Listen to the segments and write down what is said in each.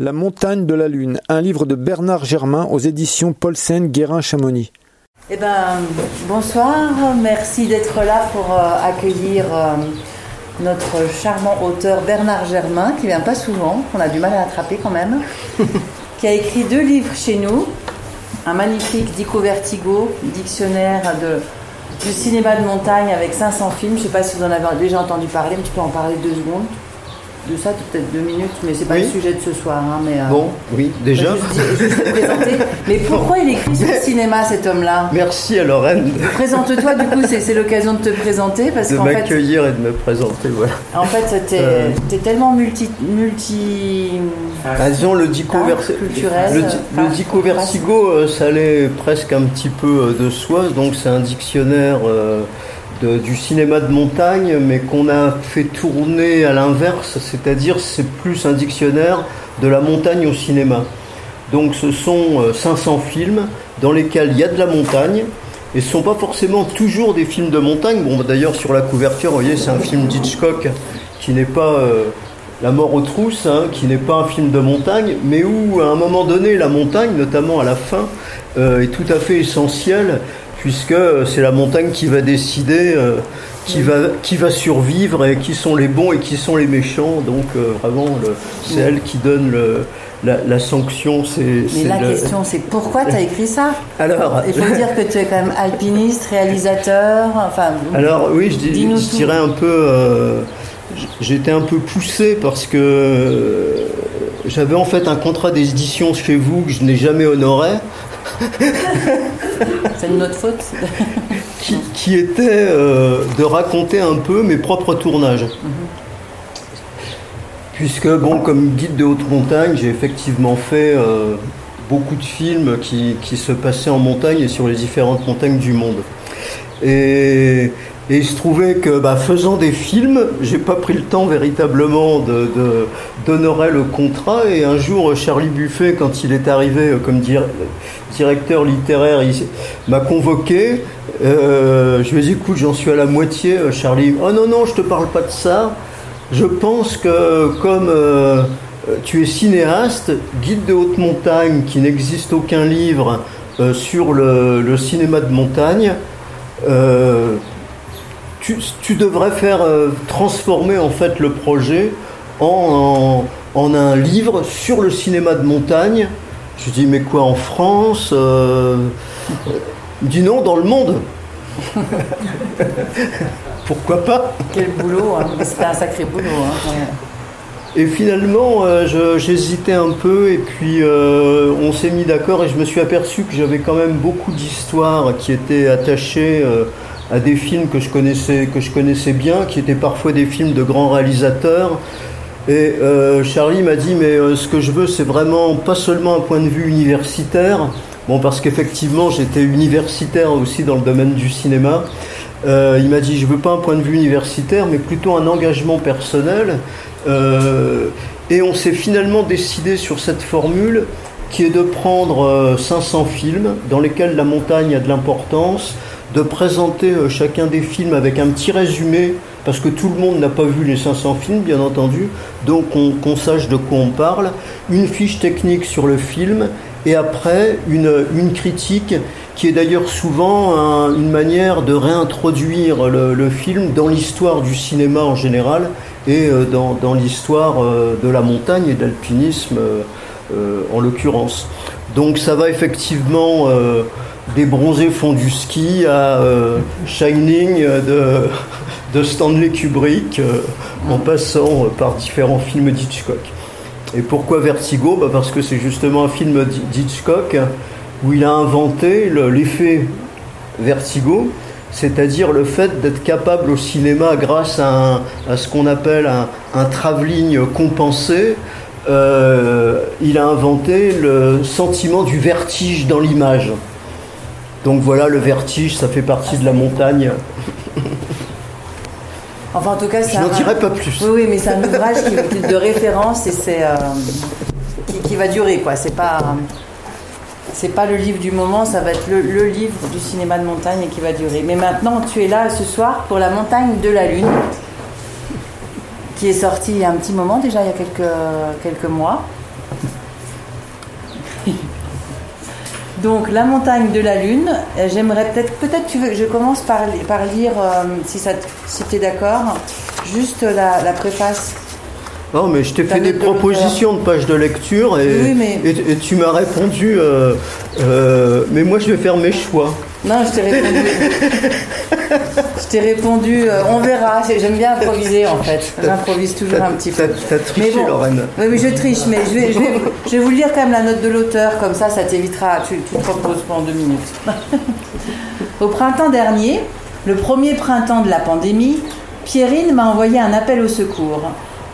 La montagne de la lune, un livre de Bernard Germain aux éditions Paulsen Guérin Chamonix. Eh ben, bonsoir, merci d'être là pour euh, accueillir euh, notre charmant auteur Bernard Germain, qui vient pas souvent, qu'on a du mal à attraper quand même, qui a écrit deux livres chez nous, un magnifique Dico Vertigo, dictionnaire de, du cinéma de montagne avec 500 films. Je sais pas si vous en avez déjà entendu parler, mais tu peux en parler deux secondes de ça, peut-être deux minutes, mais c'est pas le sujet de ce soir. Hein, mais, euh, bon, oui, déjà. mais pourquoi il écrit sur le cinéma, cet homme-là? Merci à Lorraine. Présente-toi, du coup, c'est l'occasion de te présenter. Parce de m'accueillir et de me présenter, voilà. En fait, tu es, euh. tellement multi. multi ah, disons, le Dico, culturel, le, le Dico Vertigo, euh, ça allait presque un petit peu de soi, donc c'est un dictionnaire du cinéma de montagne, mais qu'on a fait tourner à l'inverse, c'est-à-dire c'est plus un dictionnaire de la montagne au cinéma. Donc ce sont 500 euh, films dans lesquels il y a de la montagne, et ce ne sont pas forcément toujours des films de montagne. Bon, d'ailleurs, sur la couverture, vous voyez, c'est un film d'Hitchcock qui n'est pas euh, La mort aux trousses, hein, qui n'est pas un film de montagne, mais où, à un moment donné, la montagne, notamment à la fin, euh, est tout à fait essentielle puisque c'est la montagne qui va décider euh, qui, va, qui va survivre et qui sont les bons et qui sont les méchants. Donc euh, vraiment, c'est elle qui donne la, sanction. Mais la question, c'est pourquoi tu as écrit ça? Alors, Il faut dire que tu es quand même alpiniste, réalisateur. Enfin, alors oui, je, je dirais un peu... Euh, j'étais un peu poussé parce que j'avais en fait un contrat d'édition chez vous que je n'ai jamais honoré. C'est une autre faute. qui, était euh, de raconter un peu mes propres tournages. Puisque, bon, comme guide de haute montagne, j'ai effectivement fait euh, beaucoup de films qui, qui, se passaient en montagne et sur les différentes montagnes du monde. Et et il se trouvait que, bah, faisant des films, j'ai pas pris le temps véritablement de, d'honorer le contrat. Et un jour, Charlie Buffet, quand il est arrivé euh, comme directeur littéraire, il m'a convoqué. Euh, je lui ai dit, écoute, j'en suis à la moitié. Euh, Charlie, oh non, non, je te parle pas de ça. Je pense que comme tu es cinéaste, guide de haute montagne, qui n'existe aucun livre sur le, cinéma de montagne, tu, devrais faire euh, transformer en fait le projet en, un livre sur le cinéma de montagne. Je dis mais quoi en France euh, dit non dans le monde. Pourquoi pas? Quel boulot, hein. c'était un sacré boulot. Hein. Et finalement, euh, j'hésitais un peu et puis on s'est mis d'accord et je me suis aperçu que j'avais quand même beaucoup d'histoires qui étaient attachées à des films que je connaissais, que je connaissais bien, qui étaient parfois des films de grands réalisateurs. Et euh, Charlie m'a dit, mais euh, ce que je veux, c'est vraiment pas seulement un point de vue universitaire, bon, parce qu'effectivement, j'étais universitaire aussi dans le domaine du cinéma. Euh, il m'a dit, je veux pas un point de vue universitaire, mais plutôt un engagement personnel. et on s'est finalement décidé sur cette formule qui est de prendre 500 films dans lesquels la montagne a de l'importance, de présenter euh, chacun des films avec un petit résumé, parce que tout le monde n'a pas vu les 500 films, bien entendu, donc qu'on sache de quoi on parle, une fiche technique sur le film, et après une, une critique qui est d'ailleurs souvent une manière de réintroduire le, film dans l'histoire du cinéma en général et euh, dans, dans l'histoire euh, de la montagne et de l'alpinisme en l'occurrence. Donc ça va effectivement des bronzés font du ski à euh, Shining de, Stanley Kubrick euh, en passant par différents films d'Hitchcock. Et pourquoi Vertigo? Bah Parce que c'est justement un film d'Hitchcock où il a inventé l'effet Vertigo, c'est-à-dire le fait d'être capable au cinéma, grâce à, à ce qu'on appelle un, un travelling compensé, euh, il a inventé le sentiment du vertige dans l'image. Donc voilà, le vertige, ça fait partie de la montagne. Enfin, en tout cas, je n'en dirai pas plus. Oui, oui mais c'est un ouvrage de référence et c'est euh, qui, va durer, quoi. C'est pas c'est pas le livre du moment, ça va être le, livre du cinéma de montagne et qui va durer. Mais maintenant, tu es là ce soir pour la montagne de la lune, qui est sortie il y a un petit moment déjà, il y a quelques quelques mois. Donc, La montagne de la lune, euh, j'aimerais peut-être, peut-être tu veux que je commence par, par lire, euh, si, ça, si tu es d'accord, juste la, la préface. Non, mais je t'ai Ta fait des de propositions de pages de lecture et, Oui, mais- et, et tu m'as répondu, euh, euh, mais moi je vais faire mes choix. Non, je t'ai répondu. je t'ai répondu, euh, on verra. J'aime bien improviser en fait. J'improvise toujours un petit peu. T'as triché, Mais bon, Lorraine. Oui, oui, je triche, mais je vais, je, vais, je vais vous lire quand même la note de l'auteur, comme ça, ça t'évitera. Tu, tu te pendant deux minutes. Au printemps dernier, le premier printemps de la pandémie, Pierrine m'a envoyé un appel au secours.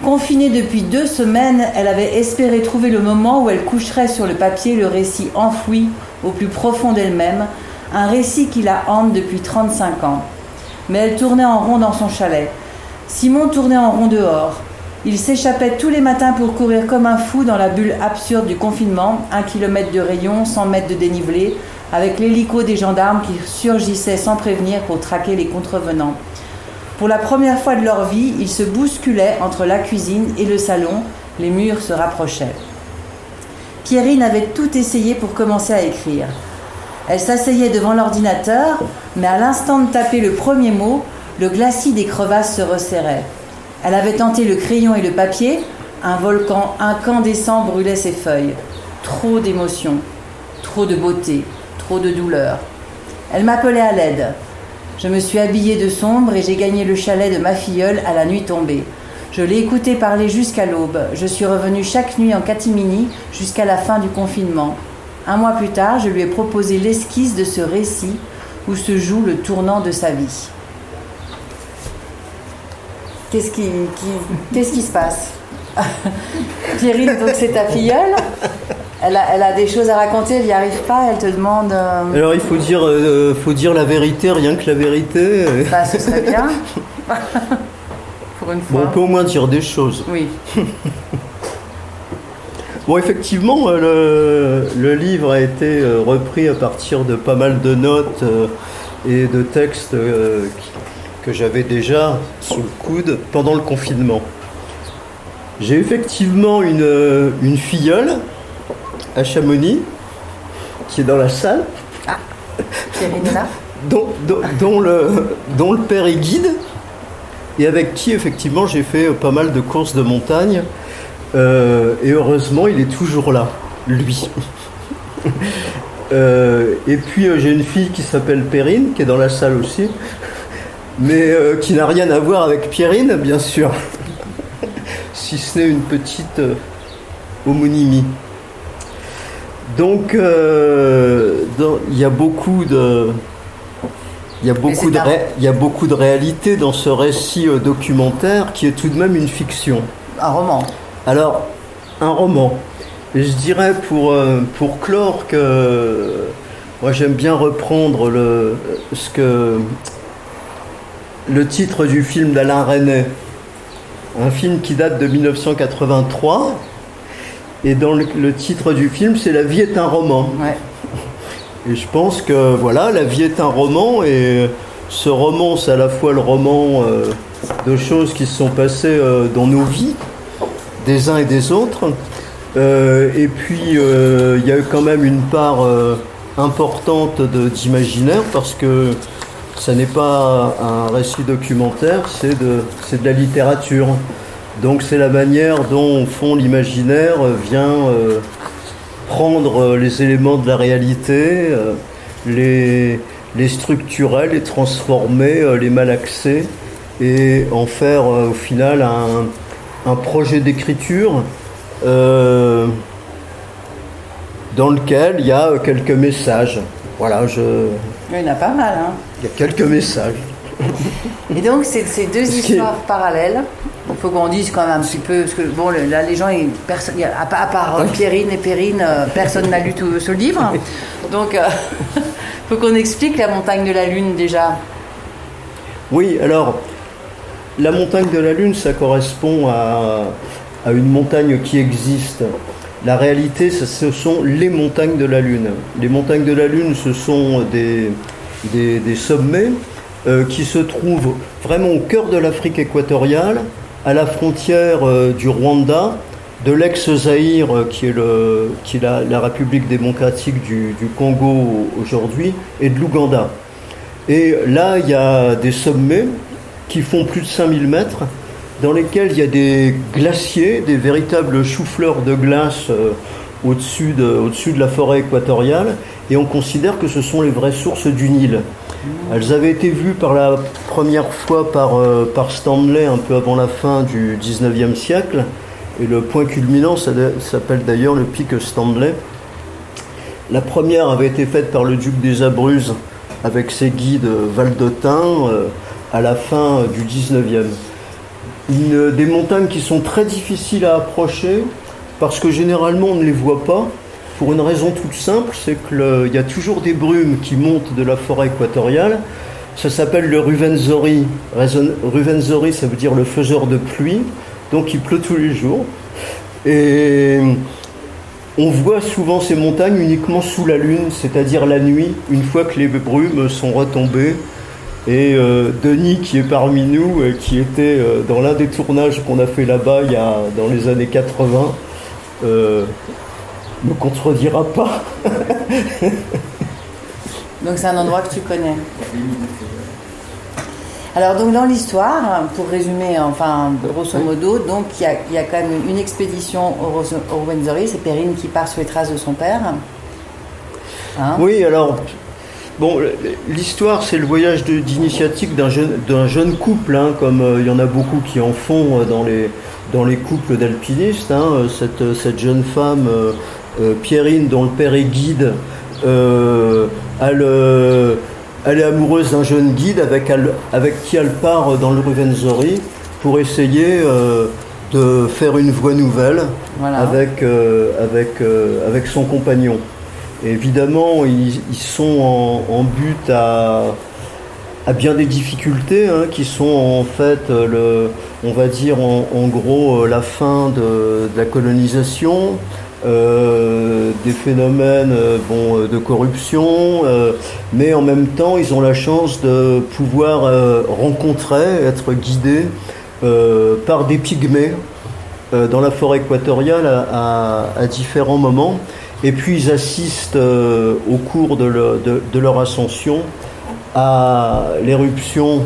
Confinée depuis deux semaines, elle avait espéré trouver le moment où elle coucherait sur le papier le récit enfoui au plus profond d'elle-même, un récit qui la hante depuis 35 ans. Mais elle tournait en rond dans son chalet. Simon tournait en rond dehors. Il s'échappait tous les matins pour courir comme un fou dans la bulle absurde du confinement, un kilomètre de rayon, 100 mètres de dénivelé, avec l'hélico des gendarmes qui surgissaient sans prévenir pour traquer les contrevenants. Pour la première fois de leur vie, ils se bousculaient entre la cuisine et le salon, les murs se rapprochaient. Pierrine avait tout essayé pour commencer à écrire. Elle s'asseyait devant l'ordinateur, mais à l'instant de taper le premier mot, le glacis des crevasses se resserrait. Elle avait tenté le crayon et le papier, un volcan incandescent brûlait ses feuilles. Trop d'émotions, trop de beauté, trop de douleur. Elle m'appelait à l'aide. Je me suis habillée de sombre et j'ai gagné le chalet de ma filleule à la nuit tombée. Je l'ai écouté parler jusqu'à l'aube. Je suis revenue chaque nuit en catimini jusqu'à la fin du confinement. Un mois plus tard, je lui ai proposé l'esquisse de ce récit où se joue le tournant de sa vie. Qu'est-ce qui, qui- qu'est-ce qui se passe? Pierrine, donc c'est ta filleule? Elle a, elle a des choses à raconter, elle n'y arrive pas, elle te demande... euh, Alors il faut dire, euh, faut dire la vérité, rien que la vérité. bah, ce serait bien. Pour une Bon, fois. on peut au moins dire des choses. Oui. Bon, effectivement, euh, le, le livre a été euh, repris à partir de pas mal de notes euh, et de textes que j'avais déjà sous le coude pendant le confinement. J'ai effectivement une, une filleule à Chamonix qui est dans la salle, là dont, dont- dont le, dont le père est guide et avec qui effectivement j'ai fait pas mal de courses de montagne. Euh, et heureusement, il est toujours là, lui. Euh, et puis euh, j'ai une fille qui s'appelle Perrine, qui est dans la salle aussi, mais euh, qui n'a rien à voir avec Pierrine, bien sûr, si ce n'est une petite homonymie. Donc, il y a beaucoup de, il y a beaucoup de, un- ré- il y a beaucoup de réalité dans ce récit documentaire qui est tout de même une fiction. Un roman. Alors, un roman. Je dirais pour, euh, pour clore que moi j'aime bien reprendre le, ce que, le titre du film d'Alain Resnais. Un film qui date de 1983. Et dans le, le titre du film, c'est La vie est un roman. Ouais. Et je pense que voilà, la vie est un roman et ce roman, c'est à la fois le roman euh, de choses qui se sont passées euh, dans nos vies, des uns et des autres. Euh, et puis, euh, il y a eu quand même une part euh, importante d'imaginaire parce que ça n'est pas un récit documentaire, c'est de, de la littérature. Donc c'est la manière dont, au fond, l'imaginaire vient prendre les éléments de la réalité, les, les structurer, les transformer, les malaxer et en faire au final un, un projet d'écriture euh, dans lequel il y a quelques messages. Voilà, je, Il y en a pas mal. Hein. il y a quelques messages. Et donc, c'est ces deux Ce qui est- histoires parallèles. Il faut qu'on dise quand même un petit peu, parce que bon, là, les gens, ils- personne, il y a- à, part- à part euh, Pierrine et Perrine, euh, personne n'a lu tout ce livre. Donc, il faut qu'on explique la montagne de la Lune déjà. Oui, alors, la montagne de la Lune, ça correspond à, à une montagne qui existe. La réalité, ce sont les montagnes de la Lune. Les montagnes de la Lune, ce sont des, des, sommets euh, qui se trouvent vraiment au cœur de l'Afrique équatoriale, à la frontière euh, du Rwanda, de l'ex-Zaïre, qui est, le, qui est la, République démocratique du, du Congo aujourd'hui, et de l'Ouganda. Et là, il y a des sommets qui font plus de 5000 mètres, dans lesquels il y a des glaciers, des véritables choux-fleurs de glace euh, au-dessus de, au de la forêt équatoriale, et on considère que ce sont les vraies sources du Nil. Elles avaient été vues par la première fois par, euh, par Stanley un peu avant la fin du 19e siècle, et le point culminant s'appelle d'ailleurs le pic Stanley. La première avait été faite par le duc des Abruzzes avec ses guides valdotins euh, à la fin du 19e. Une, des montagnes qui sont très difficiles à approcher parce que généralement on ne les voit pas pour une raison toute simple, c'est qu'il y a toujours des brumes qui montent de la forêt équatoriale. Ça s'appelle le Ruvenzori. Ruvenzori, ça veut dire le faiseur de pluie. Donc il pleut tous les jours. Et on voit souvent ces montagnes uniquement sous la lune, c'est-à-dire la nuit, une fois que les brumes sont retombées. Et euh, Denis, qui est parmi nous, et qui était euh, dans l'un des tournages qu'on a fait là-bas il y a, dans les années 80, euh, ne contredira pas. donc c'est un endroit que tu connais. Alors donc dans l'histoire, pour résumer, enfin grosso modo, donc il y, a, quand même une expédition au, au c'est Perrine qui part sur les traces de son père. Hein? Oui, alors bon, l'histoire c'est le voyage d'initiatique d'un jeune, jeune, couple, hein, comme euh, il y en a beaucoup qui en font euh, dans les, dans les couples d'alpinistes. Hein, euh, cette, cette, jeune femme, Pierrine, dont le père est guide, elle elle est amoureuse d'un jeune guide avec, avec, qui elle part dans le Ruvenzori pour essayer de faire une voie nouvelle avec, avec, avec son compagnon. Évidemment, ils, sont en, but à, bien des difficultés hein, qui sont en fait, le, on va dire en, gros, la fin de, la colonisation, euh, des phénomènes euh, euh, de corruption, mais en même temps, ils ont la chance de pouvoir rencontrer, être guidés par des pygmées dans la forêt équatoriale à, différents moments. Et puis, ils assistent au cours de, leur ascension à l'éruption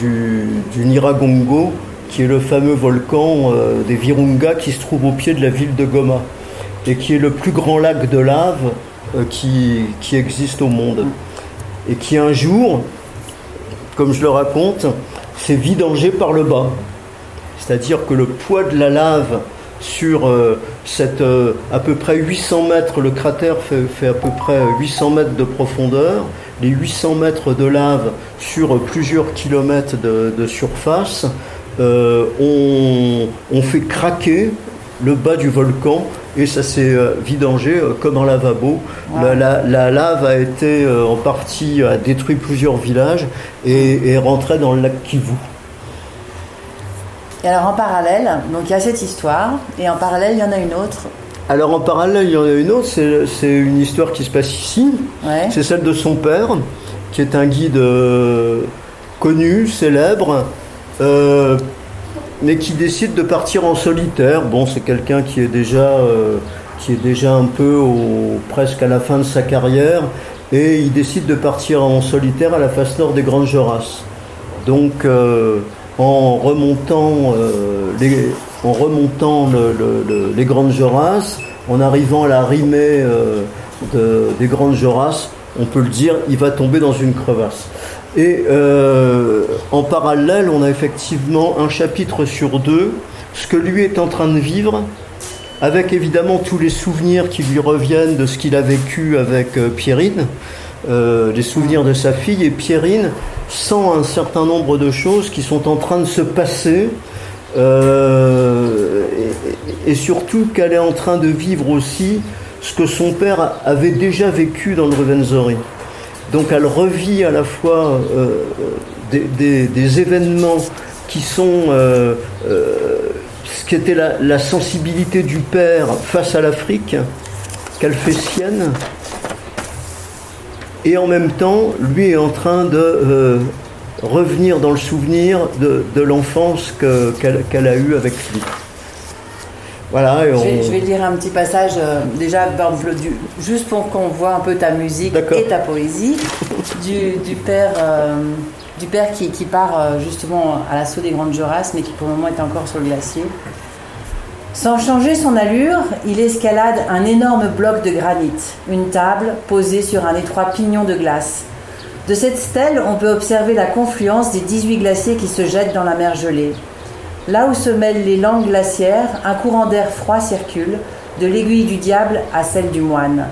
du, Niragongo, qui est le fameux volcan des Virunga qui se trouve au pied de la ville de Goma et qui est le plus grand lac de lave euh, qui, existe au monde. Et qui un jour, comme je le raconte, s'est vidangé par le bas. C'est-à-dire que le poids de la lave sur euh, cette, euh, à peu près 800 mètres, le cratère fait, fait, à peu près 800 mètres de profondeur, les 800 mètres de lave sur plusieurs kilomètres de, de surface ont, ont, fait craquer le bas du volcan et ça s'est euh, vidangé euh, comme un lavabo. La, lave a été euh, en partie, a détruit plusieurs villages et est rentrée dans le lac Kivu. Et alors en parallèle, donc il y a cette histoire, et en parallèle il y en a une autre. Alors en parallèle il y en a une autre, c'est une histoire qui se passe ici. C'est celle de son père, qui est un guide connu, célèbre, mais qui décide de partir en solitaire. Bon, c'est quelqu'un qui est déjà euh, qui est déjà un peu au, presque à la fin de sa carrière, et il décide de partir en solitaire à la face nord des Grandes Jorasses. Donc, euh, en remontant euh, les en remontant les Grandes Jorasses, en arrivant à la rimée des Grandes Jorasses, on peut le dire, il va tomber dans une crevasse. Et euh, en parallèle, on a effectivement un chapitre sur deux, ce que lui est en train de vivre, avec évidemment tous les souvenirs qui lui reviennent de ce qu'il a vécu avec euh, Pierrine, euh, les souvenirs de sa fille, et Pierrine sent un certain nombre de choses qui sont en train de se passer, et, surtout qu'elle est en train de vivre aussi ce que son père avait déjà vécu dans le Revenzori. Donc elle revit à la fois euh, des, événements qui sont euh, euh, ce qui était la, sensibilité du père face à l'Afrique, qu'elle fait sienne, et en même temps, lui est en train de revenir dans le souvenir de, l'enfance qu'elle a eue avec lui. Voilà, je, vais, je, vais, lire un petit passage, euh, déjà, juste pour qu'on voit un peu ta musique et ta poésie, du, du père, euh, du père qui, qui part euh, justement à l'assaut des Grandes Jurasses, mais qui pour le moment est encore sur le glacier. Sans changer son allure, il escalade un énorme bloc de granit, une table posée sur un étroit pignon de glace. De cette stèle, on peut observer la confluence des 18 glaciers qui se jettent dans la mer gelée. Là où se mêlent les langues glaciaires, un courant d'air froid circule, de l'aiguille du diable à celle du moine.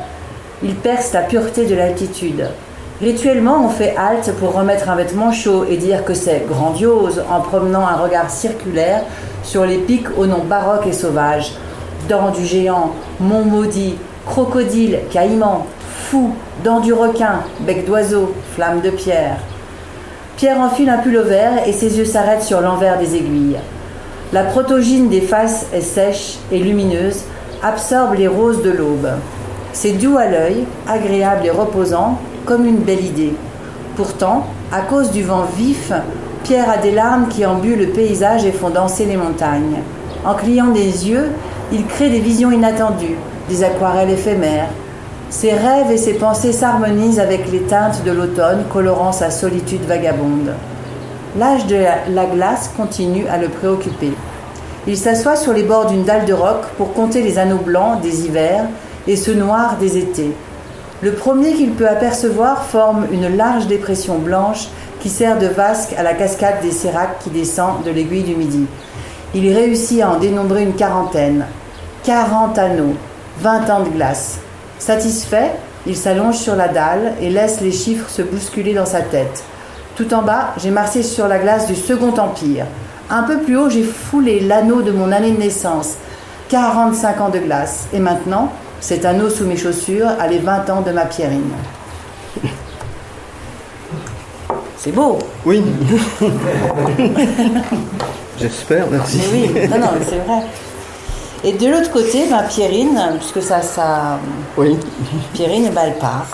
Il perce la pureté de l'altitude. Rituellement, on fait halte pour remettre un vêtement chaud et dire que c'est grandiose en promenant un regard circulaire sur les pics au nom baroque et sauvage. Dents du géant, mont maudit, crocodile, caïman, fou, dents du requin, bec d'oiseau, flamme de pierre. Pierre enfile un pull vert et ses yeux s'arrêtent sur l'envers des aiguilles. La protogyne des faces est sèche et lumineuse, absorbe les roses de l'aube. C'est doux à l'œil, agréable et reposant, comme une belle idée. Pourtant, à cause du vent vif, Pierre a des larmes qui embuent le paysage et font danser les montagnes. En clignant des yeux, il crée des visions inattendues, des aquarelles éphémères. Ses rêves et ses pensées s'harmonisent avec les teintes de l'automne colorant sa solitude vagabonde. L'âge de la glace continue à le préoccuper. Il s'assoit sur les bords d'une dalle de roc pour compter les anneaux blancs des hivers et ceux noirs des étés. Le premier qu'il peut apercevoir forme une large dépression blanche qui sert de vasque à la cascade des séracs qui descend de l'aiguille du Midi. Il réussit à en dénombrer une quarantaine. Quarante anneaux, vingt ans de glace. Satisfait, il s'allonge sur la dalle et laisse les chiffres se bousculer dans sa tête. Tout en bas, j'ai marché sur la glace du Second Empire. Un peu plus haut, j'ai foulé l'anneau de mon année de naissance. 45 ans de glace. Et maintenant, cet anneau sous mes chaussures a les 20 ans de ma Pierrine. C'est beau. Oui. J'espère, merci. Mais oui, non, non, c'est vrai. Et de l'autre côté, ma Pierrine, puisque ça, ça. Oui. Pierrine, eh ben, elle part.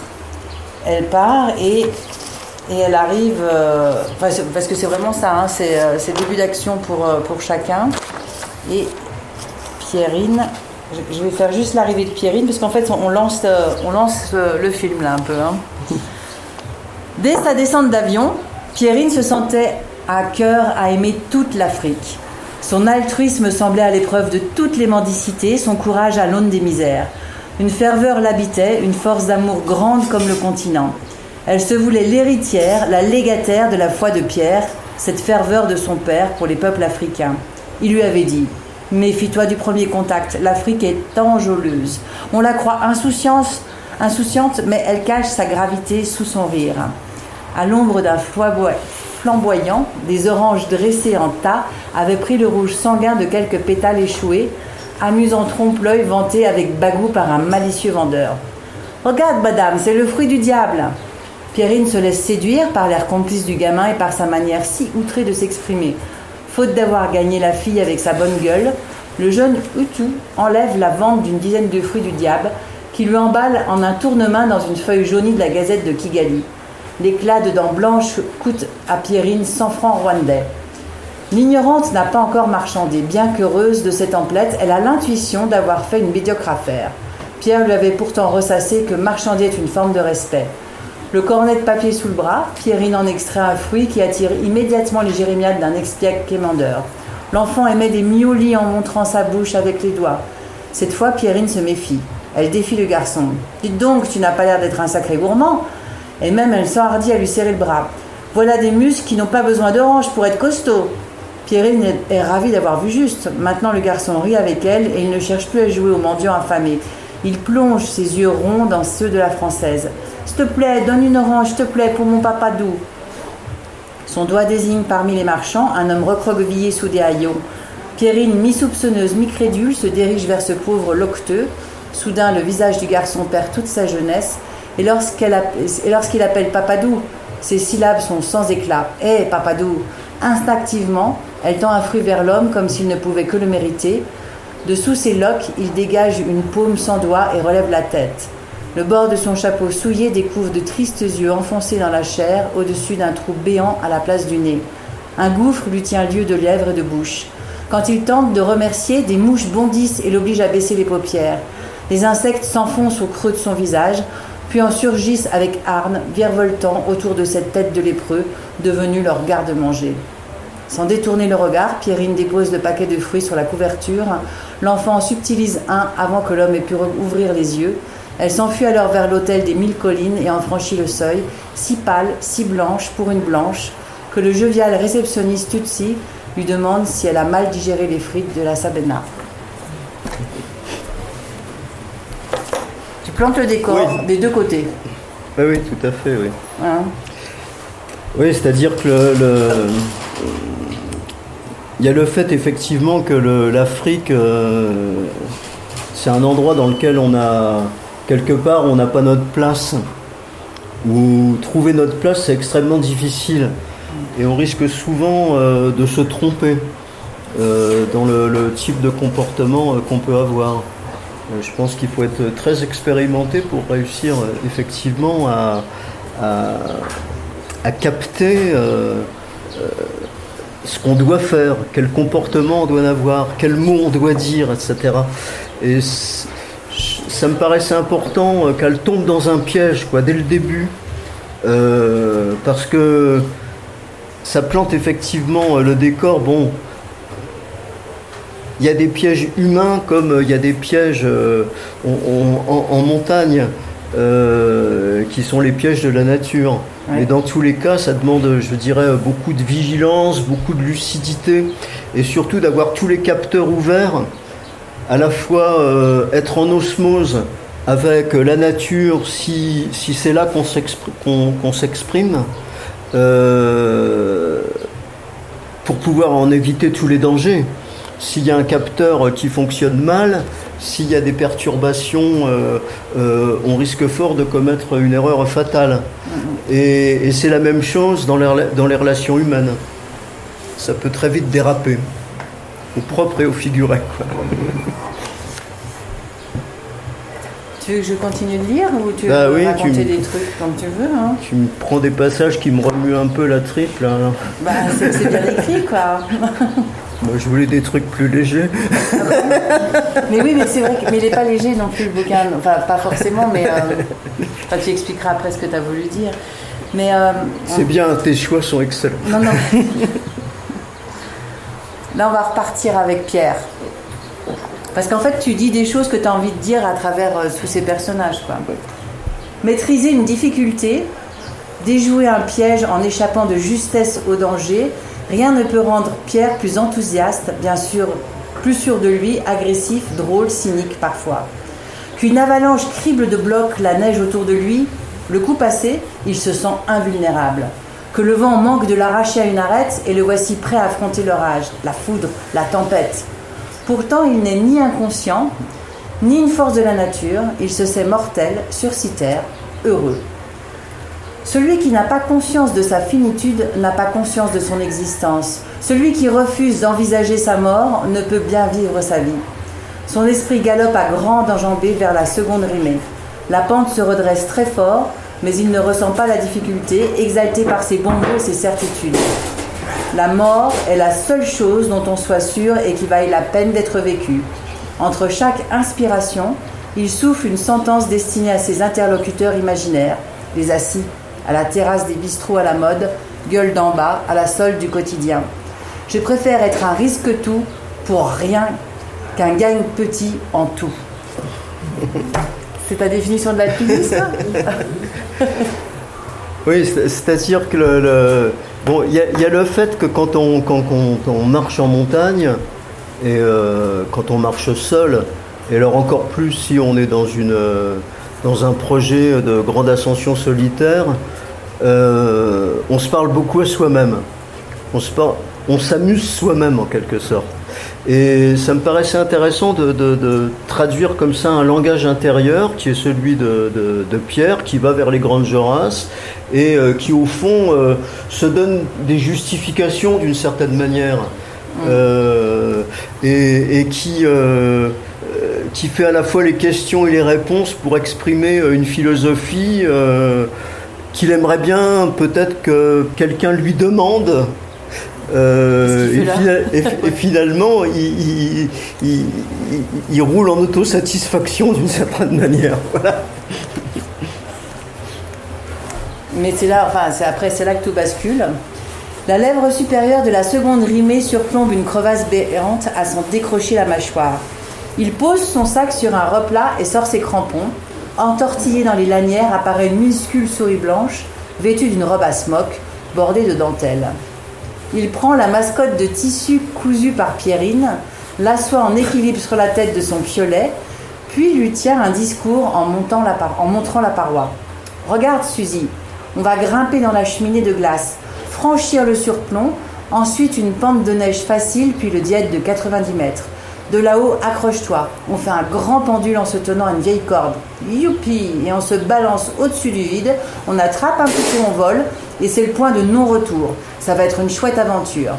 Elle part et et elle arrive, euh, parce que c'est vraiment ça, hein, c'est euh, début d'action pour, euh, pour chacun. Et Pierrine, je, vais faire juste l'arrivée de Pierrine, parce qu'en fait on lance, on lance le film là un peu. Hein. Dès sa descente d'avion, Pierrine se sentait à cœur à aimer toute l'Afrique. Son altruisme semblait à l'épreuve de toutes les mendicités, son courage à l'aune des misères. Une ferveur l'habitait, une force d'amour grande comme le continent. Elle se voulait l'héritière, la légataire de la foi de Pierre, cette ferveur de son père pour les peuples africains. Il lui avait dit Méfie-toi du premier contact, l'Afrique est enjôleuse. On la croit insouciante, insouciante, mais elle cache sa gravité sous son rire. À l'ombre d'un flamboyant, des oranges dressées en tas avaient pris le rouge sanguin de quelques pétales échoués, amusant trompe-l'œil vanté avec bagou par un malicieux vendeur. Regarde, madame, c'est le fruit du diable. Pierrine se laisse séduire par l'air complice du gamin et par sa manière si outrée de s'exprimer. Faute d'avoir gagné la fille avec sa bonne gueule, le jeune Utu enlève la vente d'une dizaine de fruits du diable qui lui emballe en un tournement dans une feuille jaunie de la gazette de Kigali. L'éclat de dents blanches coûte à Pierrine 100 francs rwandais. L'ignorante n'a pas encore marchandé. Bien qu'heureuse de cette emplette, elle a l'intuition d'avoir fait une médiocre affaire. Pierre lui avait pourtant ressassé que marchander est une forme de respect. Le cornet de papier sous le bras, Pierrine en extrait un fruit qui attire immédiatement les jérémiades d'un expiaque quémandeur. L'enfant émet des miaulis en montrant sa bouche avec les doigts. Cette fois, Pierrine se méfie. Elle défie le garçon. Dites donc, tu n'as pas l'air d'être un sacré gourmand. Et même elle s'enhardit à lui serrer le bras. Voilà des muscles qui n'ont pas besoin d'orange pour être costauds. Pierrine est ravie d'avoir vu juste. Maintenant, le garçon rit avec elle et il ne cherche plus à jouer au mendiant affamé. Il plonge ses yeux ronds dans ceux de la française. S'il te plaît, donne une orange, s'il te plaît, pour mon papa doux. Son doigt désigne parmi les marchands un homme recroquevillé sous des haillons. Pierrine, mi-soupçonneuse, mi-crédule, se dirige vers ce pauvre loqueteux. Soudain, le visage du garçon perd toute sa jeunesse, et lorsqu'il appelle Papadou, ses syllabes sont sans éclat. Hé, Papadou Instinctivement, elle tend un fruit vers l'homme comme s'il ne pouvait que le mériter. Dessous ses loques, il dégage une paume sans doigt et relève la tête. Le bord de son chapeau souillé découvre de tristes yeux enfoncés dans la chair au-dessus d'un trou béant à la place du nez. Un gouffre lui tient lieu de lèvres et de bouche. Quand il tente de remercier, des mouches bondissent et l'obligent à baisser les paupières. Les insectes s'enfoncent au creux de son visage, puis en surgissent avec harne, virevoltant autour de cette tête de lépreux, devenue leur garde-manger. Sans détourner le regard, Pierrine dépose le paquet de fruits sur la couverture. L'enfant en subtilise un avant que l'homme ait pu ouvrir les yeux. Elle s'enfuit alors vers l'hôtel des Mille Collines et en franchit le seuil, si pâle, si blanche pour une blanche, que le jovial réceptionniste Tutsi lui demande si elle a mal digéré les frites de la Sabena. Tu plantes le décor des deux côtés. Oui, oui, tout à fait, oui. Oui, c'est-à-dire que le, il y a le fait effectivement que l'Afrique, euh, c'est un endroit dans lequel on a, quelque part, on n'a pas notre place. Ou trouver notre place, c'est extrêmement difficile. Et on risque souvent euh, de se tromper euh, dans le, type de comportement qu'on peut avoir. Je pense qu'il faut être très expérimenté pour réussir effectivement à, à capter ce qu'on doit faire, quel comportement on doit avoir, quel mot on doit dire, etc. Et ça me paraissait important euh, qu'elle tombe dans un piège, quoi, dès le début, euh, parce que ça plante effectivement euh, le décor. Bon, il y a des pièges humains comme il y a des pièges en, montagne qui sont les pièges de la nature. Mais dans tous les cas, ça demande, je dirais, beaucoup de vigilance, beaucoup de lucidité, et surtout d'avoir tous les capteurs ouverts, à la fois euh, être en osmose avec la nature, si, si c'est là qu'on s'exprime, euh, pour pouvoir en éviter tous les dangers. S'il y a un capteur qui fonctionne mal, s'il y a des perturbations, euh, euh, on risque fort de commettre une erreur fatale. Et, c'est la même chose dans les, dans les, relations humaines. Ça peut très vite déraper, au propre et au figuré. Tu veux que je continue de lire ou tu bah veux raconter des trucs comme tu veux hein Tu me prends des passages qui me remuent un peu la triple. Bah, c'est bien écrit, quoi. Moi, je voulais des trucs plus légers. mais oui, mais c'est vrai mais il n'est pas léger non plus le bouquin. Enfin, pas forcément, mais euh, tu expliqueras après ce que tu as voulu dire. Mais euh, c'est bien, tes choix sont excellents. Non, non. Là, on va repartir avec Pierre. Parce qu'en fait, tu dis des choses que tu as envie de dire à travers tous euh, ces personnages. Quoi. Maîtriser une difficulté, déjouer un piège en échappant de justesse au danger, Rien ne peut rendre Pierre plus enthousiaste, bien sûr, plus sûr de lui, agressif, drôle, cynique parfois. Qu'une avalanche crible de blocs la neige autour de lui, le coup passé, il se sent invulnérable. Que le vent manque de l'arracher à une arête et le voici prêt à affronter l'orage, la foudre, la tempête. Pourtant, il n'est ni inconscient, ni une force de la nature, il se sait mortel, sur terre, heureux. Celui qui n'a pas conscience de sa finitude n'a pas conscience de son existence. Celui qui refuse d'envisager sa mort ne peut bien vivre sa vie. Son esprit galope à grande enjambée vers la seconde rimée. La pente se redresse très fort, mais il ne ressent pas la difficulté, exalté par ses bons mots et ses certitudes. La mort est la seule chose dont on soit sûr et qui vaille la peine d'être vécue. Entre chaque inspiration, il souffle une sentence destinée à ses interlocuteurs imaginaires, les assis à la terrasse des bistrots à la mode, gueule d'en bas, à la solde du quotidien. Je préfère être un risque tout pour rien qu'un gagne petit en tout. C'est ta définition de l'alpinisme Oui, c'est-à-dire que bon, il y, a le fait que quand on, quand, on marche en montagne et euh, quand on marche seul, et alors encore plus si on est dans une dans un projet de grande ascension solitaire, euh, on se parle beaucoup à soi-même. On, on s'amuse soi-même en quelque sorte. Et ça me paraissait intéressant de, traduire comme ça un langage intérieur qui est celui de, Pierre, qui va vers les grandes Jorasses et euh, qui au fond euh, se donne des justifications d'une certaine manière. et, qui qui fait à la fois les questions et les réponses pour exprimer euh, une philosophie euh, qu'il aimerait bien peut-être que quelqu'un lui demande et, finalement, il, il, roule en autosatisfaction d'une certaine manière. Voilà. Mais c'est là, enfin, c'est après, c'est là que tout bascule. La lèvre supérieure de la seconde rimée surplombe une crevasse béante à s'en décrocher la mâchoire. Il pose son sac sur un replat et sort ses crampons. Entortillé dans les lanières apparaît une minuscule souris blanche, vêtue d'une robe à smock, bordée de dentelle. Il prend la mascotte de tissu cousu par Pierrine, l'assoit en équilibre sur la tête de son piolet, puis lui tient un discours en, en montrant la paroi. Regarde, Suzy, on va grimper dans la cheminée de glace, franchir le surplomb, ensuite une pente de neige facile, puis le diète de 90 mètres. De là-haut, accroche-toi. On fait un grand pendule en se tenant à une vieille corde. Youpi Et on se balance au-dessus du vide. On attrape un couteau en vol et c'est le point de non-retour. Ça va être une chouette aventure.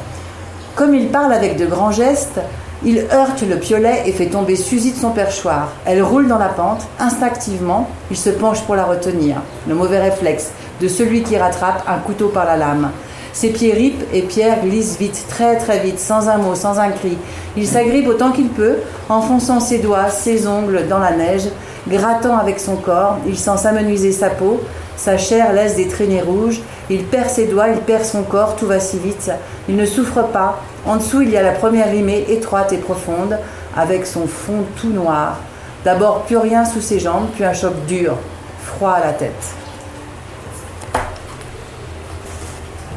Comme il parle avec de grands gestes, il heurte le piolet et fait tomber Suzy de son perchoir. Elle roule dans la pente. Instinctivement, il se penche pour la retenir. Le mauvais réflexe de celui qui rattrape un couteau par la lame. Ses pieds ripent et Pierre glisse vite, très très vite, sans un mot, sans un cri. Il s'agrippe autant qu'il peut, enfonçant ses doigts, ses ongles dans la neige, grattant avec son corps. Il sent s'amenuiser sa peau, sa chair laisse des traînées rouges. Il perd ses doigts, il perd son corps, tout va si vite. Il ne souffre pas. En dessous, il y a la première rimée, étroite et profonde, avec son fond tout noir. D'abord plus rien sous ses jambes, puis un choc dur, froid à la tête.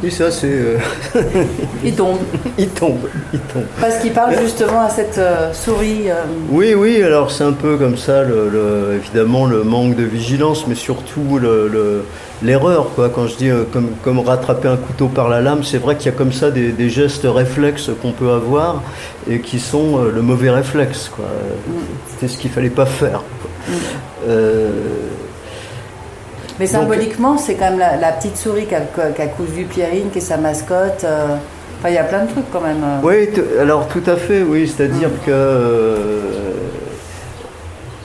Oui, ça c'est. Euh, il tombe. il tombe, il tombe. Parce qu'il parle justement à cette euh, souris. Euh, oui, oui, alors c'est un peu comme ça, le, évidemment, le manque de vigilance, mais surtout l'erreur, quoi. Quand je dis comme, comme, rattraper un couteau par la lame, c'est vrai qu'il y a comme ça des, gestes réflexes qu'on peut avoir et qui sont le mauvais réflexe, quoi. Mm. C'était ce qu'il fallait pas faire. Mm. Mais symboliquement, c'est quand même la, petite souris qu'a cousu Pierrine, qui est sa mascotte. Euh, enfin, il y a plein de trucs quand même. Euh. Oui, alors tout à fait, oui. C'est-à-dire mm. que euh,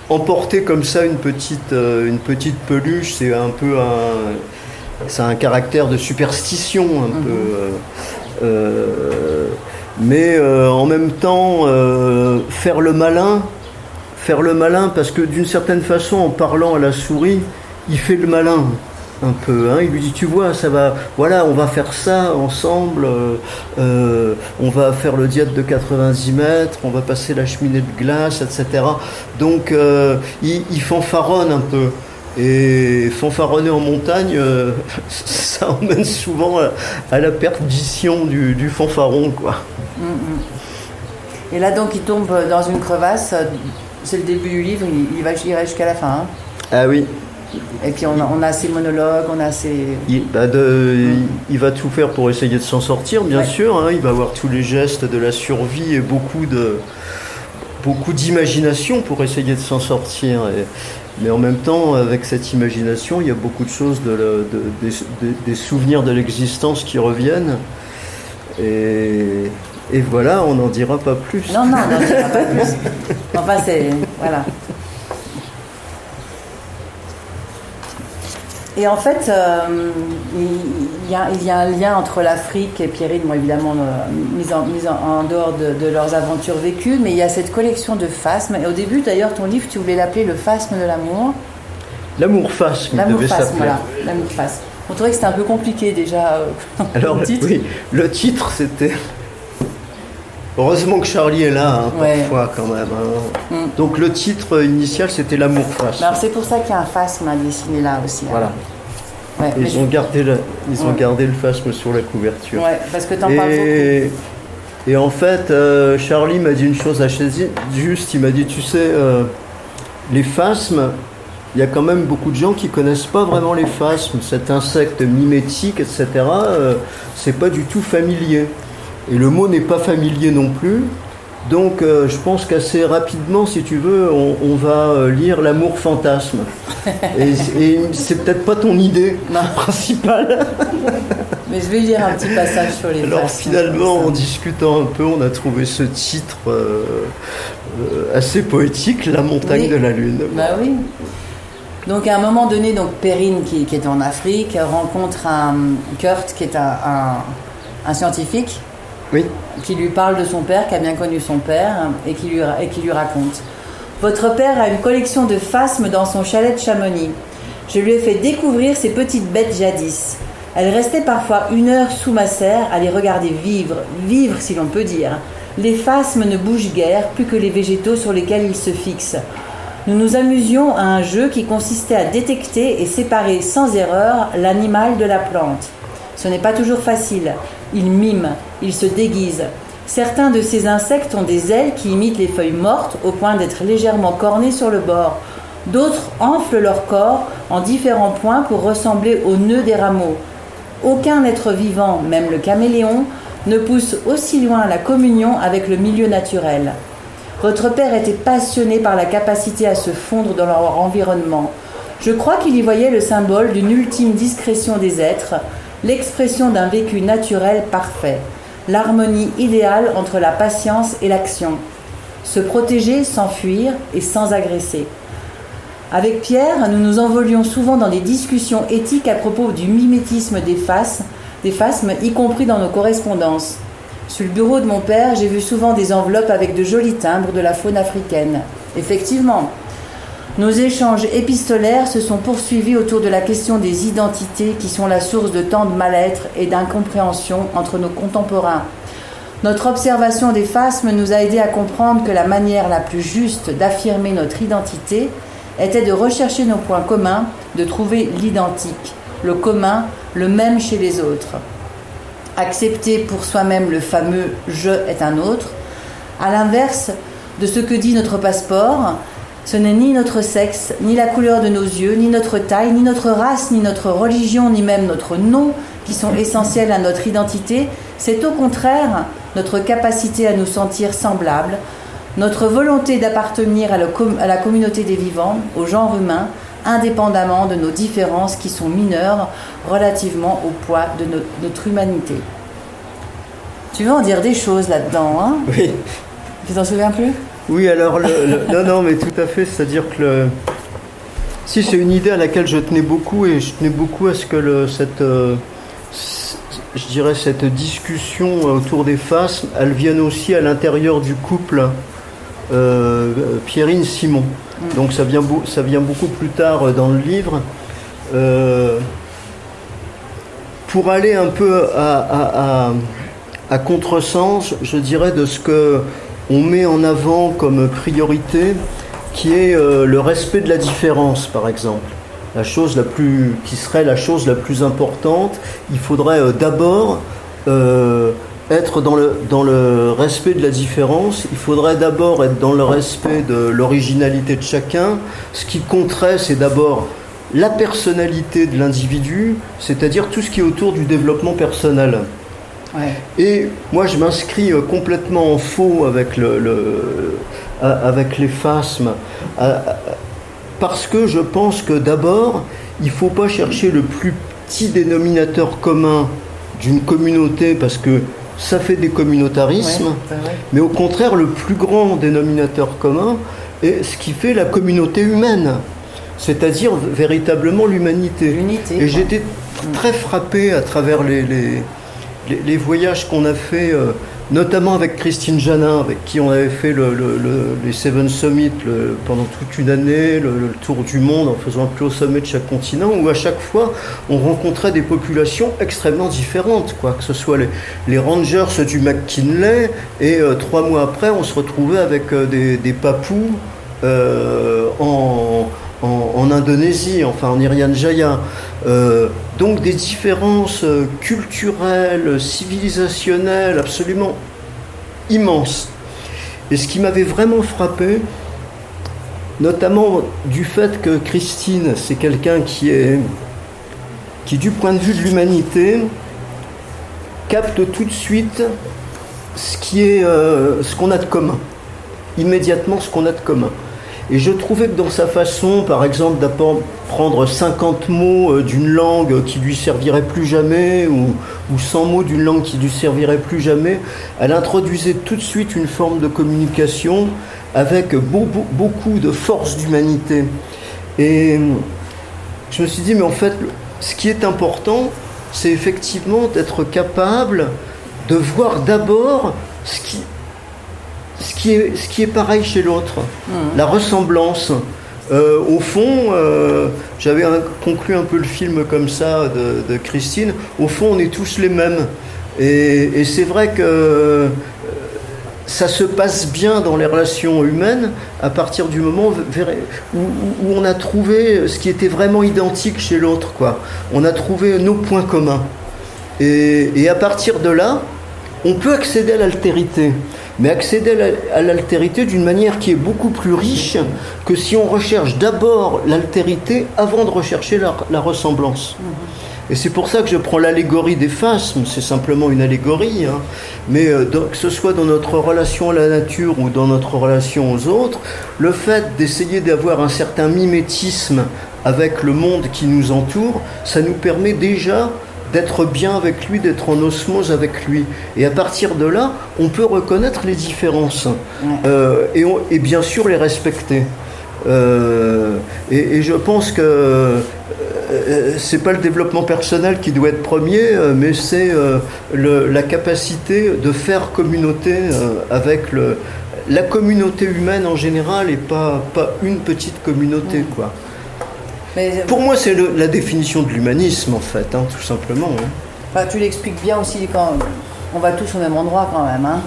emporter comme ça une petite, une petite peluche, c'est un peu un. Ça un caractère de superstition un mm-hmm. peu. mais en même temps, faire le malin, faire le malin, parce que d'une certaine façon, en parlant à la souris, il fait le malin un peu. Hein. Il lui dit, tu vois, ça va, voilà, on va faire ça ensemble, euh, euh, on va faire le diète de 90 mètres, on va passer la cheminée de glace, etc. Donc, euh, il, fanfaronne un peu. Et fanfaronner en montagne, ça emmène souvent à, la perdition du, fanfaron, quoi. Mm, mm. Et là, donc, il tombe dans une crevasse. C'est le début du livre, il, va, il va jusqu'à la fin. Hein. Ah oui, et puis on a, on a ses monologues, on a ses... Il, bah il va tout faire pour essayer de s'en sortir, bien sûr. Hein. il va avoir tous les gestes de la survie et beaucoup de beaucoup d'imagination pour essayer de s'en sortir. mais en même temps, avec cette imagination, il y a beaucoup de choses, de, des souvenirs de l'existence qui reviennent. Et, et voilà, on n'en dira pas plus. Non, non, on n'en dira pas plus. Enfin, c'est. Voilà. Et en fait, euh, il, y a, un lien entre l'Afrique et Pierrine, bon, évidemment, euh, mise, en, mise en, dehors de, leurs aventures vécues, mais il y a cette collection de phasmes. Et au début, d'ailleurs, ton livre, tu voulais l'appeler Le phasme de l'amour. L'amour phasme, L'amour phasme, voilà. L'amour phasme. On trouvait que c'était un peu compliqué déjà. Euh, Alors, le titre. oui, le titre, c'était. Heureusement que Charlie est là, hein, parfois quand même. Hein. Mm. Donc le titre initial, c'était L'amour face. Alors c'est pour ça qu'il y a un phasme à dessiner là aussi. Hein. Ils, ont gardé le, ils ont gardé le phasme sur la couverture. Ouais, parce que t'en parles beaucoup. Et en fait, euh, Charlie m'a dit une chose assez juste. Il m'a dit, tu sais, euh, les phasmes, il y a quand même beaucoup de gens qui connaissent pas vraiment les phasmes. Cet insecte mimétique, etc., euh, c'est pas du tout familier. Et le mot n'est pas familier non plus. Donc euh, je pense qu'assez rapidement, si tu veux, on, va euh, lire l'amour fantasme. et, c'est peut-être pas ton idée principale. Mais je vais lire un petit passage sur les Alors finalement, en discutant un peu, on a trouvé ce titre euh, assez poétique, La montagne de la lune. Bah oui. Donc à un moment donné, donc Perrine qui, est en Afrique rencontre un Kurt qui est un, un scientifique Qui lui parle de son père, qui a bien connu son père, et qui lui, et qui lui raconte. Votre père a une collection de phasmes dans son chalet de Chamonix. Je lui ai fait découvrir ces petites bêtes jadis. Elle restait parfois une heure sous ma serre à les regarder vivre, vivre si l'on peut dire. Les phasmes ne bougent guère plus que les végétaux sur lesquels ils se fixent. Nous nous amusions à un jeu qui consistait à détecter et séparer sans erreur l'animal de la plante. Ce n'est pas toujours facile. Ils miment, ils se déguisent. Certains de ces insectes ont des ailes qui imitent les feuilles mortes au point d'être légèrement cornées sur le bord. D'autres enflent leur corps en différents points pour ressembler aux nœuds des rameaux. Aucun être vivant, même le caméléon, ne pousse aussi loin la communion avec le milieu naturel. Votre père était passionné par la capacité à se fondre dans leur environnement. Je crois qu'il y voyait le symbole d'une ultime discrétion des êtres, l'expression d'un vécu naturel parfait, l'harmonie idéale entre la patience et l'action. Se protéger sans fuir et sans agresser. Avec Pierre, nous nous envolions souvent dans des discussions éthiques à propos du mimétisme des faces, des phasmes, y compris dans nos correspondances. Sur le bureau de mon père, j'ai vu souvent des enveloppes avec de jolis timbres de la faune africaine. Effectivement, nos échanges épistolaires se sont poursuivis autour de la question des identités qui sont la source de tant de mal-être et d'incompréhension entre nos contemporains. Notre observation des phasmes nous a aidé à comprendre que la manière la plus juste d'affirmer notre identité était de rechercher nos points communs, de trouver l'identique, le commun, le même chez les autres. Accepter pour soi-même le fameux je est un autre, à l'inverse de ce que dit notre passeport, ce n'est ni notre sexe, ni la couleur de nos yeux, ni notre taille, ni notre race, ni notre religion, ni même notre nom qui sont essentiels à notre identité, c'est au contraire notre capacité à nous sentir semblables, notre volonté d'appartenir à, la communauté des vivants, au genre humain, indépendamment de nos différences qui sont mineures relativement au poids de notre humanité. Tu veux en dire des choses là-dedans, hein? Oui. Tu t'en souviens plus? Oui, alors, non, non, mais tout à fait, c'est-à-dire que le, si c'est une idée à laquelle je tenais beaucoup, et je tenais beaucoup à ce que le, cette, euh, je dirais, cette discussion autour des faces, elle vienne aussi à l'intérieur du couple euh, Pierrine Simon. Mm. Donc ça vient, ça vient beaucoup plus tard dans le livre. Euh, pour aller un peu à, à, contresens, je dirais, de ce que on met en avant comme priorité, qui est euh, le respect de la différence, par exemple. La chose la plus, qui serait la chose la plus importante, il faudrait d'abord être dans le, dans le respect de la différence, il faudrait d'abord être dans le respect de l'originalité de chacun. Ce qui compterait, c'est d'abord la personnalité de l'individu, c'est-à-dire tout ce qui est autour du développement personnel. Et moi, je m'inscris euh, complètement en faux avec, le, avec les phasmes, parce que je pense que d'abord, il ne faut pas chercher le plus petit dénominateur commun d'une communauté, parce que ça fait des communautarismes, mais au contraire, le plus grand dénominateur commun est ce qui fait la communauté humaine, c'est-à-dire véritablement l'humanité. Et j'étais très frappé à travers les, les, les voyages qu'on a fait. Euh, notamment avec Christine Janin, avec qui on avait fait le, les Seven Summits pendant toute une année, le, tour du monde en faisant un plus haut sommet de chaque continent, où à chaque fois on rencontrait des populations extrêmement différentes, quoi, que ce soit les, les Rangers du McKinley, et euh, trois mois après on se retrouvait avec euh, des, papous euh, en, Indonésie, enfin en Irian Jaya. Euh, donc des différences euh, culturelles, civilisationnelles absolument immenses. Et ce qui m'avait vraiment frappé, notamment du fait que Christine, c'est quelqu'un qui est qui du point de vue de l'humanité capte tout de suite ce qui est euh, ce qu'on a de commun immédiatement ce qu'on a de commun et je trouvais que dans sa façon, par exemple, d'apprendre 50 mots euh, d'une langue qui lui servirait plus jamais, ou, 100 mots d'une langue qui lui servirait plus jamais, elle introduisait tout de suite une forme de communication avec beaucoup de force d'humanité. Et je me suis dit, mais en fait, ce qui est important, c'est effectivement d'être capable de voir d'abord ce qui, ce, qui est, ce qui est pareil chez l'autre, Mhm. la ressemblance. Euh, au fond, euh, j'avais conclu un peu le film comme ça de, de Christine. Au fond, on est tous les mêmes. Et, et c'est vrai que euh, ça se passe bien dans les relations humaines à partir du moment où, où- où on a trouvé ce qui était vraiment identique chez l'autre. quoi. On a trouvé nos points communs. Et, et à partir de là, on peut accéder à l'altérité. Mais accéder à la- à l'altérité d'une manière qui est beaucoup plus riche que si on recherche d'abord l'altérité avant de rechercher la, la ressemblance. Et c'est pour ça que je prends l'allégorie des phasmes, c'est simplement une allégorie, hein. mais euh, que ce soit dans notre relation à la nature ou dans notre relation aux autres, le fait d'essayer d'avoir un certain mimétisme avec le monde qui nous entoure, ça nous permet déjà d'être bien avec lui, d'être en osmose avec lui. Et à partir de là, on peut reconnaître les différences euh, et, on- et bien sûr les respecter. Euh, et, et je pense que euh, c'est pas le développement personnel qui doit être premier, euh, mais c'est la capacité de faire communauté avec le, la communauté humaine en général et pas, pas une petite communauté. Quoi. Mais Pour moi, c'est la définition de l'humanisme en fait, hein, tout simplement. hein. enfin, tu l'expliques bien aussi quand on va tous au même endroit quand même. Hein.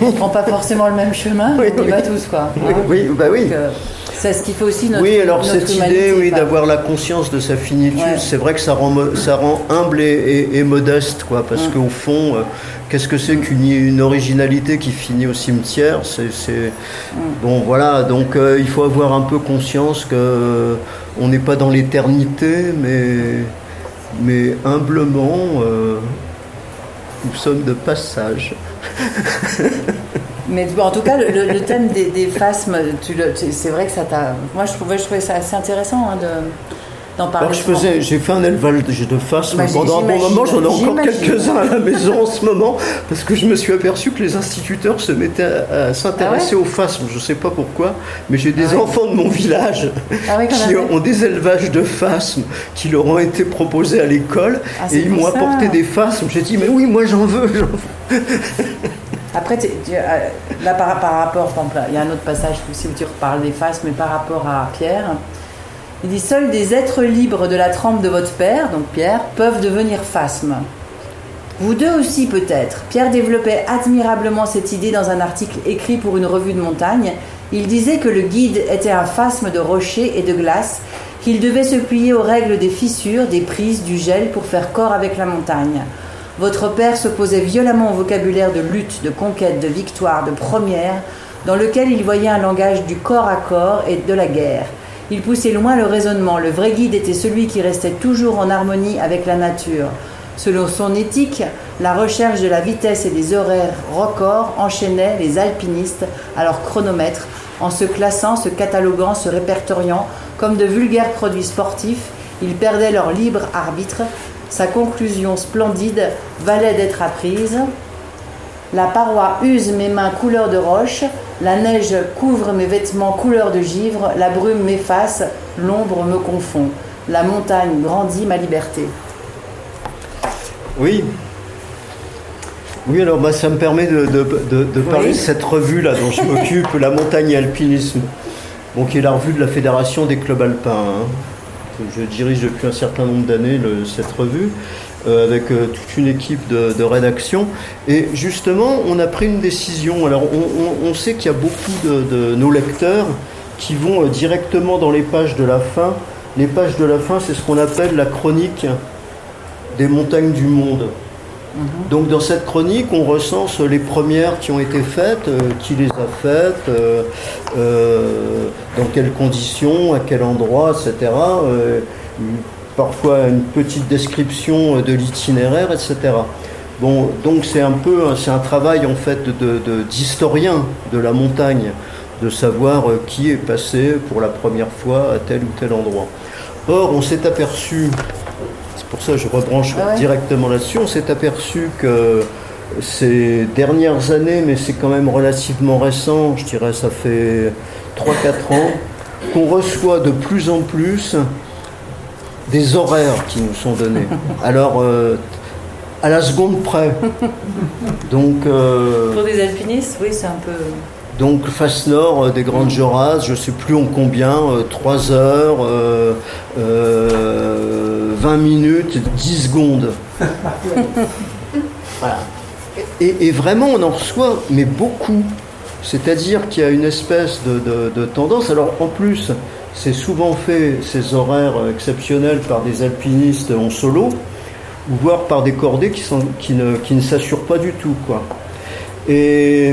on prend pas forcément le même chemin, Oui, on y oui. va tous quoi. Oui, hein. oui, bah oui. Euh, c'est ce qui fait aussi notre Oui, alors notre cette humanité, idée oui, d'avoir la conscience de sa finitude, Ouais. c'est vrai que ça rend, ça rend humble et, et- et modeste, quoi, parce Mm. qu'au fond, euh, qu'est-ce que c'est qu'une une originalité qui finit au cimetière? C'est Mm. Bon, voilà, donc euh, il faut avoir un peu conscience que euh, on n'est pas dans l'éternité, mais, mais humblement, euh, nous sommes de passage. Mais bon, en tout cas, le, thème des, des phasmes, c'est vrai que ça t'a. Moi, je trouvais, je trouvais ça assez intéressant hein, de, d'en parler. Alors je faisais, j'ai fait un élevage de phasmes Bah, pendant un bon moment, j'en ai encore quelques-uns à la maison en ce moment, parce que je me suis aperçu que les instituteurs se mettaient à, à s'intéresser aux phasmes, je sais pas pourquoi, mais j'ai des Ah ouais. enfants de mon village Ah ouais, qui ont des élevages de phasmes qui leur ont été proposés à l'école, Ah, et ils m'ont apporté des phasmes, j'ai dit mais oui moi j'en veux, j'en veux. Après, tu- tu- euh, là, par, par rapport, il y a un autre passage aussi où tu reparles des phasmes, mais par rapport à Pierre, il dit Seuls des êtres libres de la trempe de votre père, donc Pierre, peuvent devenir phasmes. Vous deux aussi peut-être. Pierre développait admirablement cette idée dans un article écrit pour une revue de montagne. Il disait que le guide était un phasme de rochers et de glace, qu'il devait se plier aux règles des fissures, des prises, du gel pour faire corps avec la montagne. Votre père s'opposait violemment au vocabulaire de lutte, de conquête, de victoire, de première, dans lequel il voyait un langage du corps à corps et de la guerre. Il poussait loin le raisonnement. Le vrai guide était celui qui restait toujours en harmonie avec la nature. Selon son éthique, la recherche de la vitesse et des horaires records enchaînait les alpinistes à leur chronomètre en se classant, se cataloguant, se répertoriant comme de vulgaires produits sportifs. Ils perdaient leur libre arbitre. Sa conclusion splendide valait d'être apprise. La paroi use mes mains couleur de roche, la neige couvre mes vêtements couleur de givre, la brume m'efface, l'ombre me confond. La montagne grandit ma liberté. Oui. Oui, alors bah, ça me permet de, de- de- de parler Oui. de cette revue-là dont je m'occupe, La montagne et alpinisme, bon, qui est la revue de la Fédération des clubs alpins. hein. Je dirige depuis un certain nombre d'années cette revue, euh, avec euh, toute une équipe de, de rédaction. Et justement, on a pris une décision. Alors, on, on- on sait qu'il y a beaucoup de, de nos lecteurs qui vont euh, directement dans les pages de la fin. Les pages de la fin, c'est ce qu'on appelle la chronique des montagnes du monde. Donc dans cette chronique, on recense les premières qui ont été faites, euh, qui les a faites, euh, euh, dans quelles conditions, à quel endroit, etc. Euh, parfois une petite description euh, de l'itinéraire, etc. Bon, donc c'est un peu, un- c'est un travail en fait de- de- d'historien de, la montagne, de savoir euh, qui est passé pour la première fois à tel ou tel endroit. Or, on s'est aperçu c'est pour ça que je rebranche Ah ouais. directement là-dessus. On s'est aperçu que ces dernières années, mais c'est quand même relativement récent, je dirais ça fait 3-4 ans, qu'on reçoit de plus en plus des horaires qui nous sont donnés. Alors, euh, à la seconde près. Donc, euh, Pour des alpinistes, oui, c'est un peu. donc face nord euh, des Grandes Jorasses, je ne sais plus en combien, 3 heures, euh, euh, 20 minutes, 10 secondes. Voilà. Et, et vraiment, on en reçoit, mais beaucoup. C'est-à-dire qu'il y a une espèce de, de- de tendance. Alors en plus, c'est souvent fait, ces horaires exceptionnels, par des alpinistes en solo, ou voire par des cordées qui, sont, qui ne, qui ne s'assurent pas du tout. Quoi. Et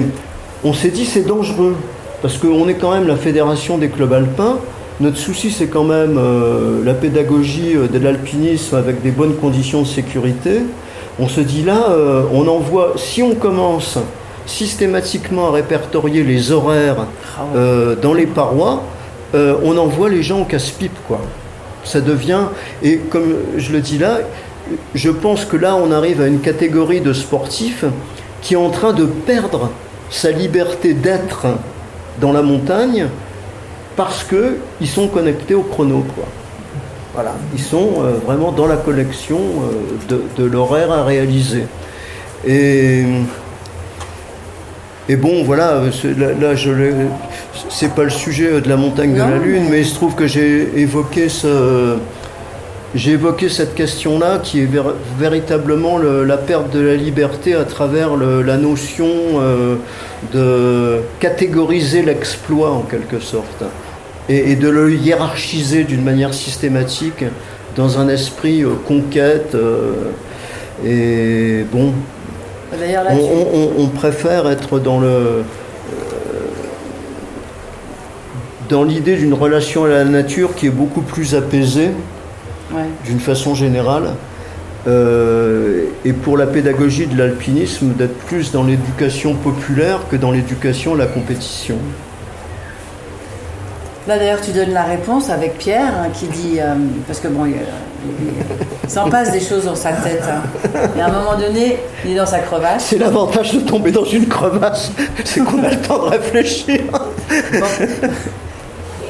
on s'est dit c'est dangereux, parce qu'on est quand même la fédération des clubs alpins. Notre souci, c'est quand même euh, la pédagogie euh, de l'alpinisme avec des bonnes conditions de sécurité. On se dit là, euh, on envoie, si on commence systématiquement à répertorier les horaires euh, dans les parois, euh, on envoie les gens au casse-pipe, quoi. Ça devient, et comme je le dis là, je pense que là, on arrive à une catégorie de sportifs qui est en train de perdre sa liberté d'être dans la montagne parce que ils sont connectés au chrono, quoi. Voilà, ils sont euh, vraiment dans la collection euh, de, de l'horaire à réaliser. Et, et bon, voilà, là, je c'est pas le sujet de la montagne de la Lune, mais- il se trouve que j'ai évoqué ce, j'ai évoqué cette question-là qui est vér- véritablement le- la perte de la liberté à travers le- la notion euh, de catégoriser l'exploit en quelque sorte et, et de le hiérarchiser d'une manière systématique dans un esprit euh, conquête. euh, et bon, D'ailleurs, là, on, tu- on- on préfère être dans le euh, dans l'idée d'une relation à la nature qui est beaucoup plus apaisée ouais. d'une façon générale. Euh, et pour la pédagogie de l'alpinisme, d'être plus dans l'éducation populaire que dans l'éducation à la compétition. Là d'ailleurs tu donnes la réponse avec Pierre hein, qui dit euh, parce que bon il, il s'en passe des choses dans sa tête hein. et à un moment donné il est dans sa crevasse C'est l'avantage de tomber dans une crevasse, c'est qu'on a le temps de réfléchir.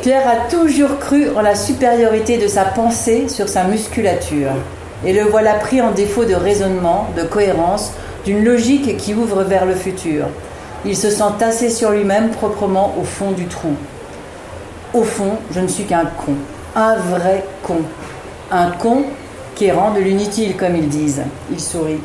Pierre a toujours cru en la supériorité de sa pensée sur sa musculature et le voilà pris en défaut de raisonnement, de cohérence, d'une logique qui ouvre vers le futur. Il se sent tassé sur lui-même proprement au fond du trou. Au fond, je ne suis qu'un con, un vrai con. Un con qui rend de l'inutile, comme ils disent. Il sourit.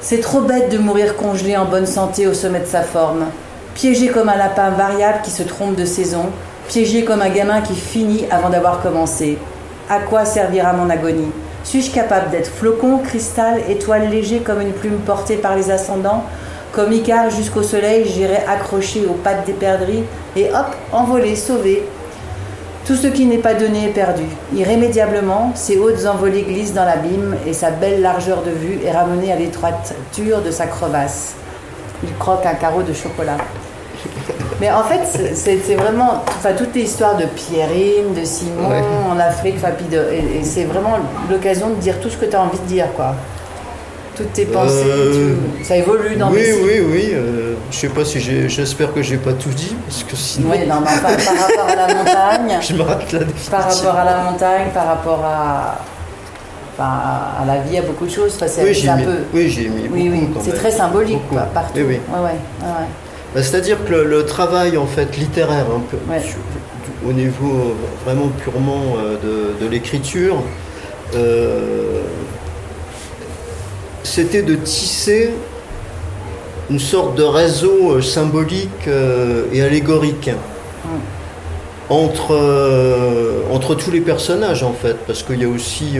C'est trop bête de mourir congelé en bonne santé au sommet de sa forme. Piégé comme un lapin variable qui se trompe de saison, piégé comme un gamin qui finit avant d'avoir commencé. À quoi servira mon agonie? Suis-je capable d'être flocon, cristal, étoile léger comme une plume portée par les ascendants? Comme Icare jusqu'au soleil, j'irai accroché aux pattes des perdrix et hop, envolé, sauvé. Tout ce qui n'est pas donné est perdu. Irrémédiablement, ses hautes envolées glissent dans l'abîme et sa belle largeur de vue est ramenée à l'étroiture de sa crevasse. Il croque un carreau de chocolat. Mais en fait, c'est- vraiment enfin, toute l'histoire de Pierrine, de Simon Ouais. en Afrique, et, et c'est vraiment l'occasion de dire tout ce que tu as envie de dire, quoi. Toutes tes pensées, Euh, tu- ça évolue dans oui, mes oui, oui. euh, je sais pas si j'ai. J'espère que j'ai pas tout dit, parce que sinon, Oui, non, mais enfin, par rapport à la montagne, je me rate là par rapport à la montagne, par rapport à, enfin, à la vie, à beaucoup de choses. Enfin, c'est Oui, un mis, peu. oui, j'ai mis Oui, beaucoup oui, c'est très symbolique, quoi, partout. Oui, oui. Ouais, ouais. Bah, C'est-à-dire que le, le travail en fait littéraire, un peu, au niveau vraiment purement euh, de, de l'écriture, euh, c'était de tisser une sorte de réseau euh, symbolique euh, et allégorique entre, euh, entre tous les personnages en fait, parce qu'il y a aussi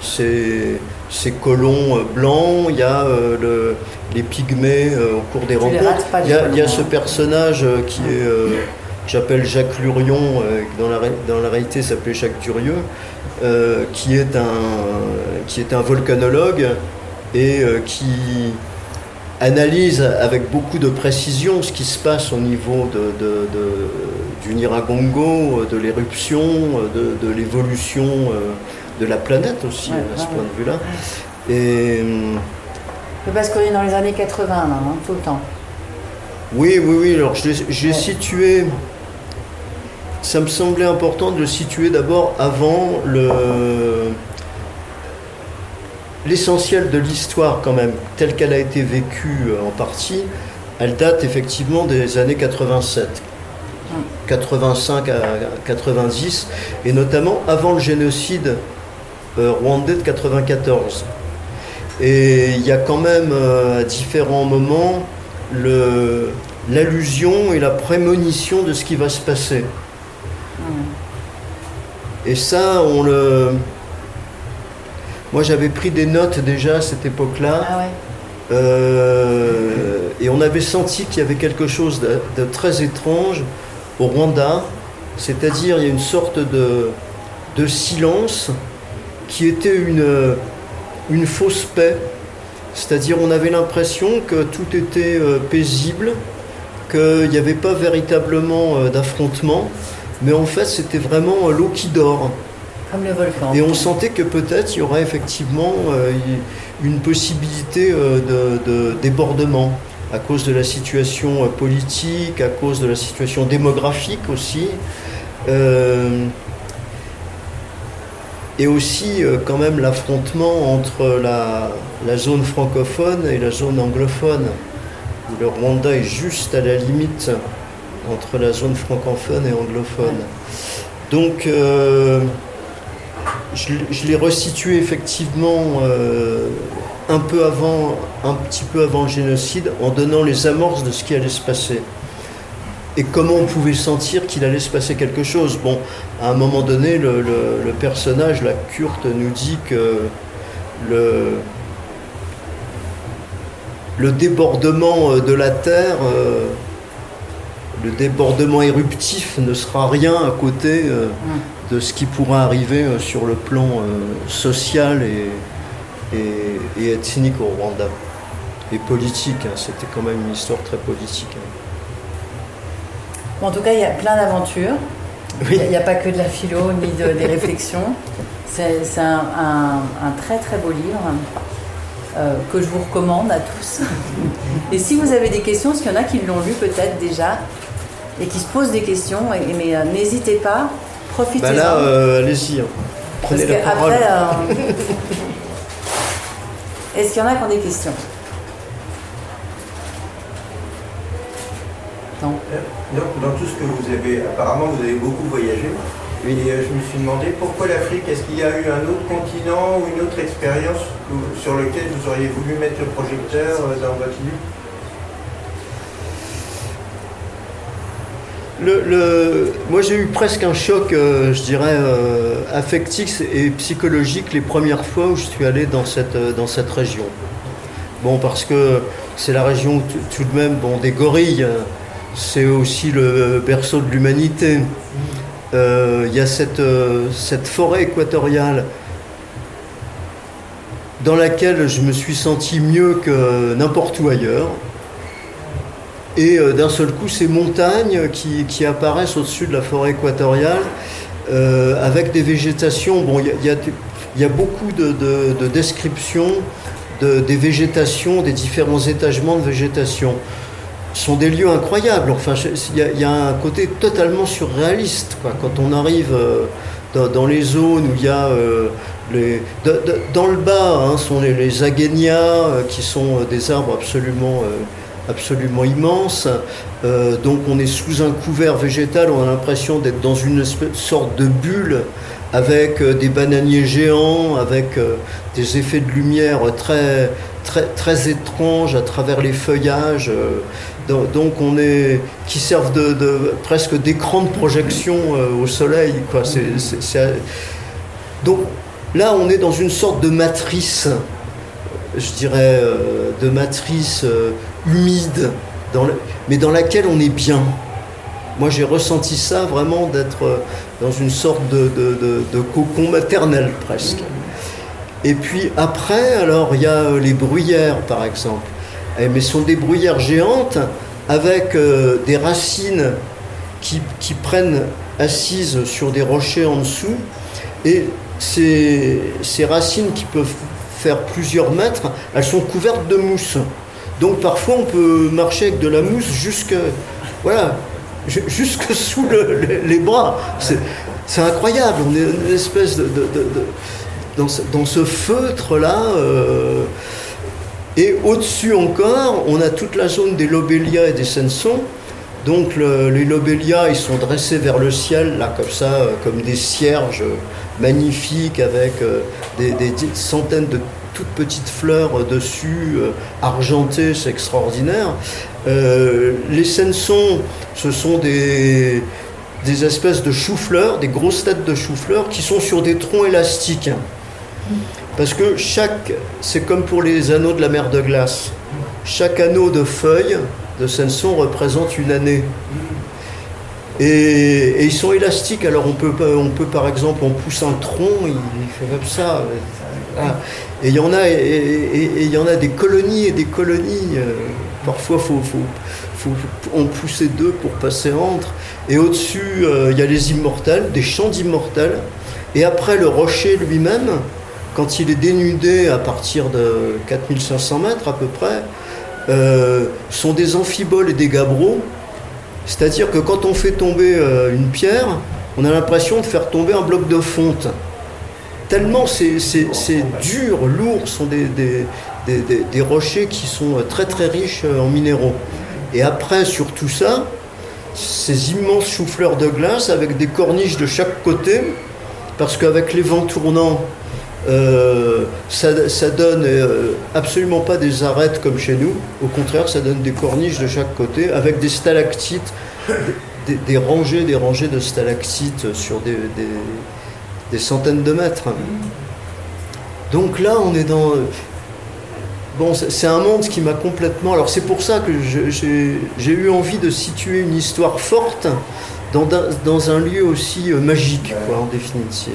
ces, ces colons blancs, il y a le- les pygmées au cours des Tu rencontres, il y a, il y a ce personnage qui est, euh, que j'appelle Jacques Lurion, qui dans la, dans la réalité s'appelait Jacques Durieux, qui, est un, qui est un volcanologue et euh, qui analyse avec beaucoup de précision ce qui se passe au niveau de, de- de- du Niragongo, de l'éruption, de, l'évolution euh, de la planète aussi, Ouais, à ce ouais, point de vue-là. Et hum, Parce qu'on est dans les années 80, là, hein, tout le temps. oui, oui, oui, alors je l'ai- j'ai situé. Ça me semblait important de le situer d'abord avant le. L'essentiel de l'histoire quand même, telle qu'elle a été vécue en partie, elle date effectivement des années 87. 85 à 90, et notamment avant le génocide rwandais de 94. Et il y a quand même à différents moments l'allusion et la prémonition de ce qui va se passer. Et ça, on le. Moi, j'avais pris des notes déjà à cette époque-là. Ah euh, et on avait senti qu'il y avait quelque chose de, très étrange au Rwanda. C'est-à-dire, il y a une sorte de, de silence qui était une, une fausse paix. C'est-à-dire, on avait l'impression que tout était euh, paisible, qu'il n'y avait pas véritablement euh, d'affrontement mais en fait c'était vraiment l'eau qui dort. Et on sentait que peut-être il y aurait effectivement euh, une possibilité euh, de, débordement à cause de la situation euh, politique, à cause de la situation démographique aussi. et aussi quand même l'affrontement entre la, zone francophone et la zone anglophone, où le Rwanda est juste à la limite entre la zone francophone et anglophone. Donc, je, l'ai resitué effectivement euh, un peu avant, un petit peu avant le génocide, en donnant les amorces de ce qui allait se passer. Et comment on pouvait sentir qu'il allait se passer quelque chose. Bon, à un moment donné, le, personnage, la Kurt, nous dit que le, débordement de la Terre euh, le débordement éruptif ne sera rien à côté euh, de ce qui pourra arriver euh, sur le plan euh, social et, et, ethnique au Rwanda. Et politique, hein. c'était quand même une histoire très politique. Hein. en tout cas, il y a plein d'aventures. Il n'y a, pas que de la philo ni des réflexions. C'est un, très très beau livre que je vous recommande à tous. Et si vous avez des questions, parce qu'il y en a qui l'ont lu peut-être déjà, et qui se posent des questions. mais euh, n'hésitez pas, profitez-en. Bah là, euh, allez-y, hein. prenez la parole. Euh, est-ce qu'il y en a qui ont des questions? Non. Dans, tout ce que vous avez, apparemment vous avez beaucoup voyagé. Et je me suis demandé pourquoi l'Afrique Est-ce qu'il y a eu un autre continent ou une autre expérience sur lequel vous auriez voulu mettre le projecteur dans votre livre? Le, moi j'ai eu presque un choc, euh, je dirais, euh, affectif et psychologique les premières fois où je suis allé dans cette, euh, dans cette région. Bon, parce que c'est la région tout de même bon, des gorilles, c'est aussi le berceau de l'humanité. Il y a cette, cette forêt équatoriale dans laquelle je me suis senti mieux que n'importe où ailleurs. Et euh, d'un seul coup, ces montagnes qui, apparaissent au-dessus de la forêt équatoriale, euh, avec des végétations. Bon, il y, a, beaucoup de, descriptions des végétations, des différents étagements de végétation. Ce sont des lieux incroyables. Enfin, il y, a un côté totalement surréaliste. Quand on arrive euh, dans, les zones où il y a dans le bas, hein, sont les, les qui sont des arbres absolument absolument immense. Euh, donc on est sous un couvert végétal, on a l'impression d'être dans une sorte de bulle avec euh, des bananiers géants, avec euh, des effets de lumière très, très, très étranges à travers les feuillages. donc on est qui servent de, presque d'écran de projection au soleil. Donc là on est dans une sorte de matrice je dirais, de matrice humide, mais dans laquelle on est bien. Moi, j'ai ressenti ça vraiment d'être euh, dans une sorte de, cocon maternel presque. Et puis après, alors, il y a euh, les bruyères, par exemple. Eh, mais ce sont des bruyères géantes avec euh, des racines qui, prennent assises sur des rochers en dessous. Et ces racines qui peuvent faire plusieurs mètres, elles sont couvertes de mousse. Donc parfois on peut marcher avec de la mousse jusque, voilà, jusque sous les bras. C'est incroyable, on est une espèce de, dans ce, feutre-là. euh, et au-dessus encore, on a toute la zone des lobélias et des sensons. Donc le- les lobélias, ils sont dressés vers le ciel, là comme ça, euh, comme des cierges magnifiques avec euh, des, centaines de toutes petites fleurs euh, dessus, argentées, c'est extraordinaire. Les sensons, ce sont des, des espèces de choux-fleurs, des grosses têtes de choux-fleurs qui sont sur des troncs élastiques. Parce que chaque, c'est comme pour les anneaux de la mer de glace, chaque anneau de feuilles de Senson représente une année. Et, ils sont élastiques, alors on peut, on peut par exemple, on pousse un tronc, il, fait comme ça. Ah. Et il y en a, et, et- y en a des colonies et des colonies. euh, Parfois, faut, faut, faut en pousser deux pour passer entre. Et au-dessus, euh, il y a les immortels, des champs d'immortels. Et après, le rocher lui-même, quand il est dénudé à partir de 4500 mètres à peu près, euh, sont des amphiboles et des gabbros. C'est-à-dire que quand on fait tomber euh, une pierre, on a l'impression de faire tomber un bloc de fonte. Tellement c'est dur, lourd, sont des, des, rochers qui sont très très riches euh, en minéraux. Et après, sur tout ça, ces immenses choux-fleurs de glace avec des corniches de chaque côté, parce qu'avec les vents tournants, euh, ça, ça donne euh, absolument pas des arêtes comme chez nous. Au contraire, ça donne des corniches de chaque côté avec des stalactites, des, rangées, des rangées de stalactites sur des, centaines de mètres. Donc là, on est dans. Bon, c'est un monde qui m'a complètement. Alors c'est pour ça que j'ai eu envie de situer une histoire forte dans, dans un lieu aussi euh, magique, en définitive.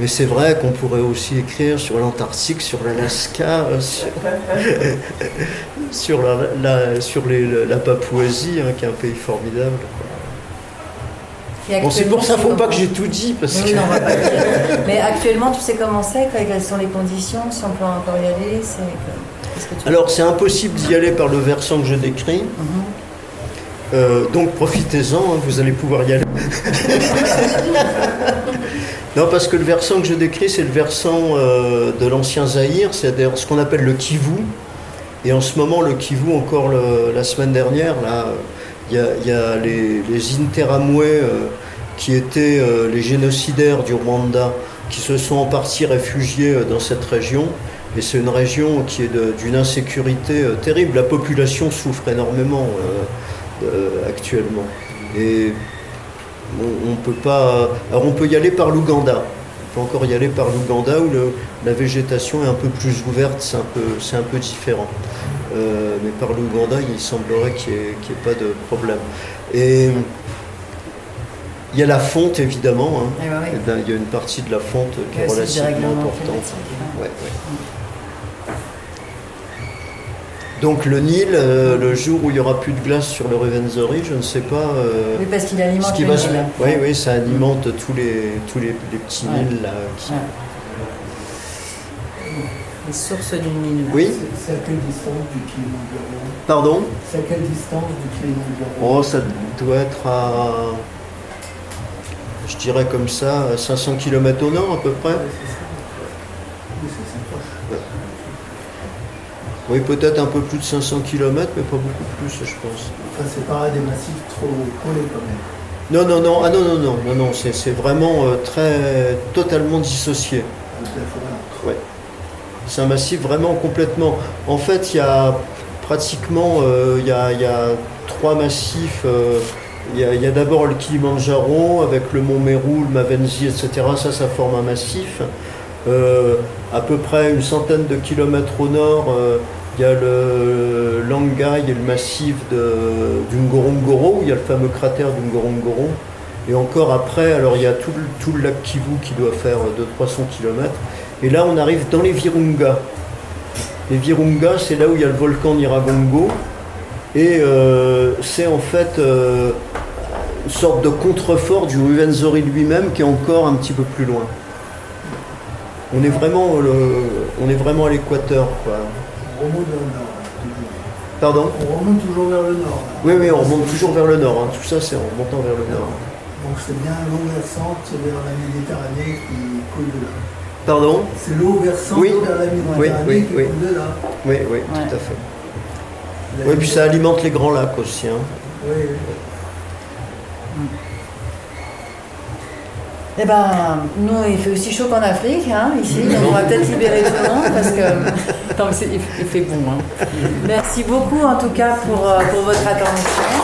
Mais c'est vrai qu'on pourrait aussi écrire sur l'Antarctique, sur l'Alaska, euh, sur, sur, la, la- sur les- la Papouasie, hein, qui est un pays formidable. Bon, c'est pour ça, actuellement, faut pas que j'ai tout dit, parce que. comment- Oui, non, on va pas le dire. Mais actuellement, tu sais comment c'est, quelles sont les conditions, si on peut encore y aller tu- Alors c'est impossible d'y aller par le versant que je décris. Mhm. Euh, donc profitez-en, hein, vous allez pouvoir y aller. Non, parce que le versant que je décris, c'est le versant euh, de l'ancien Zaïre, c'est-à-dire ce qu'on appelle le Kivu. Et en ce moment, le Kivu, encore la semaine dernière, là, il y a, les, les Interamwe, euh, qui étaient euh, les génocidaires du Rwanda, qui se sont en partie réfugiés dans cette région. Et c'est une région qui est d'une insécurité terrible. La population souffre énormément actuellement. Et on, on peut pas. Alors on peut y aller par l'Ouganda. On peut encore y aller par l'Ouganda où le- la végétation est un peu plus ouverte, c'est un peu, c'est un peu différent. Euh, mais par l'Ouganda, il semblerait qu'il n'y ait, qu'il y ait pas de problème. Et il y a la fonte évidemment. hein. Eh ben. Eh ben, il y a une partie de la fonte qui est relativement importante. Ouais, ouais. Donc le Nil, euh, le jour où il n'y aura plus de glace sur le Rwenzori, je ne sais pas euh, Oui, parce qu'il ce alimente qui le va Nil. se... Oui, oui, ça alimente tous les, tous les, les petits Ouais. Nils là. qui- Ouais. Les sources du Nil. Oui, C'est à quelle distance du Kilimanjaro pardon? C'est à quelle distance du Kilimanjaro Oh, ça doit être à... Je dirais comme ça, à 500 km au nord à peu près. Ouais, c'est ça. Oui, peut-être un peu plus de 500 km, mais pas beaucoup plus, je pense. Enfin, c'est pas des massifs trop collés quand même. Non, non, non, ah non, non, non, non, non, c'est vraiment euh, très, totalement dissocié. Ouais. C'est un massif vraiment complètement. En fait, il y a pratiquement euh, y, a, il y a trois massifs. euh, il y a, il y a d'abord le Kilimanjaro avec le mont Meru, le Mavenzi, etc. Ça, ça forme un massif. À peu près une centaine de kilomètres au nord, euh, il y a le Langai et le massif de, du Ngorongoro, où il y a le fameux cratère du Ngorongoro. Et encore après, alors il y a tout le, lac Kivu qui doit faire 200-300 km. Et là, on arrive dans les Virunga. Les Virunga, c'est là où il y a le volcan Nyiragongo. Et euh, c'est en fait euh, une sorte de contrefort du Ruwenzori lui-même qui est encore un petit peu plus loin. On est vraiment, le- on est vraiment à l'équateur. quoi. On remonte vers le nord, toujours. Pardon? On remonte toujours vers le nord. Oui, oui, on remonte toujours vers le nord. hein. Tout ça, c'est en remontant vers le nord. Donc c'est bien longue versante vers la Méditerranée qui coule de là. Pardon? C'est l'eau versant Oui. vers la Méditerranée Oui, oui, qui oui. coule de là. Oui, oui, Ouais. tout à fait. La Oui, puis ça alimente les grands lacs aussi. hein. Oui, oui. Eh ben, nous, il fait aussi chaud qu'en Afrique, hein, ici, on va peut-être libérer tout le monde parce que. Non, mais il fait bon. hein. Merci beaucoup en tout cas pour, euh, pour votre attention.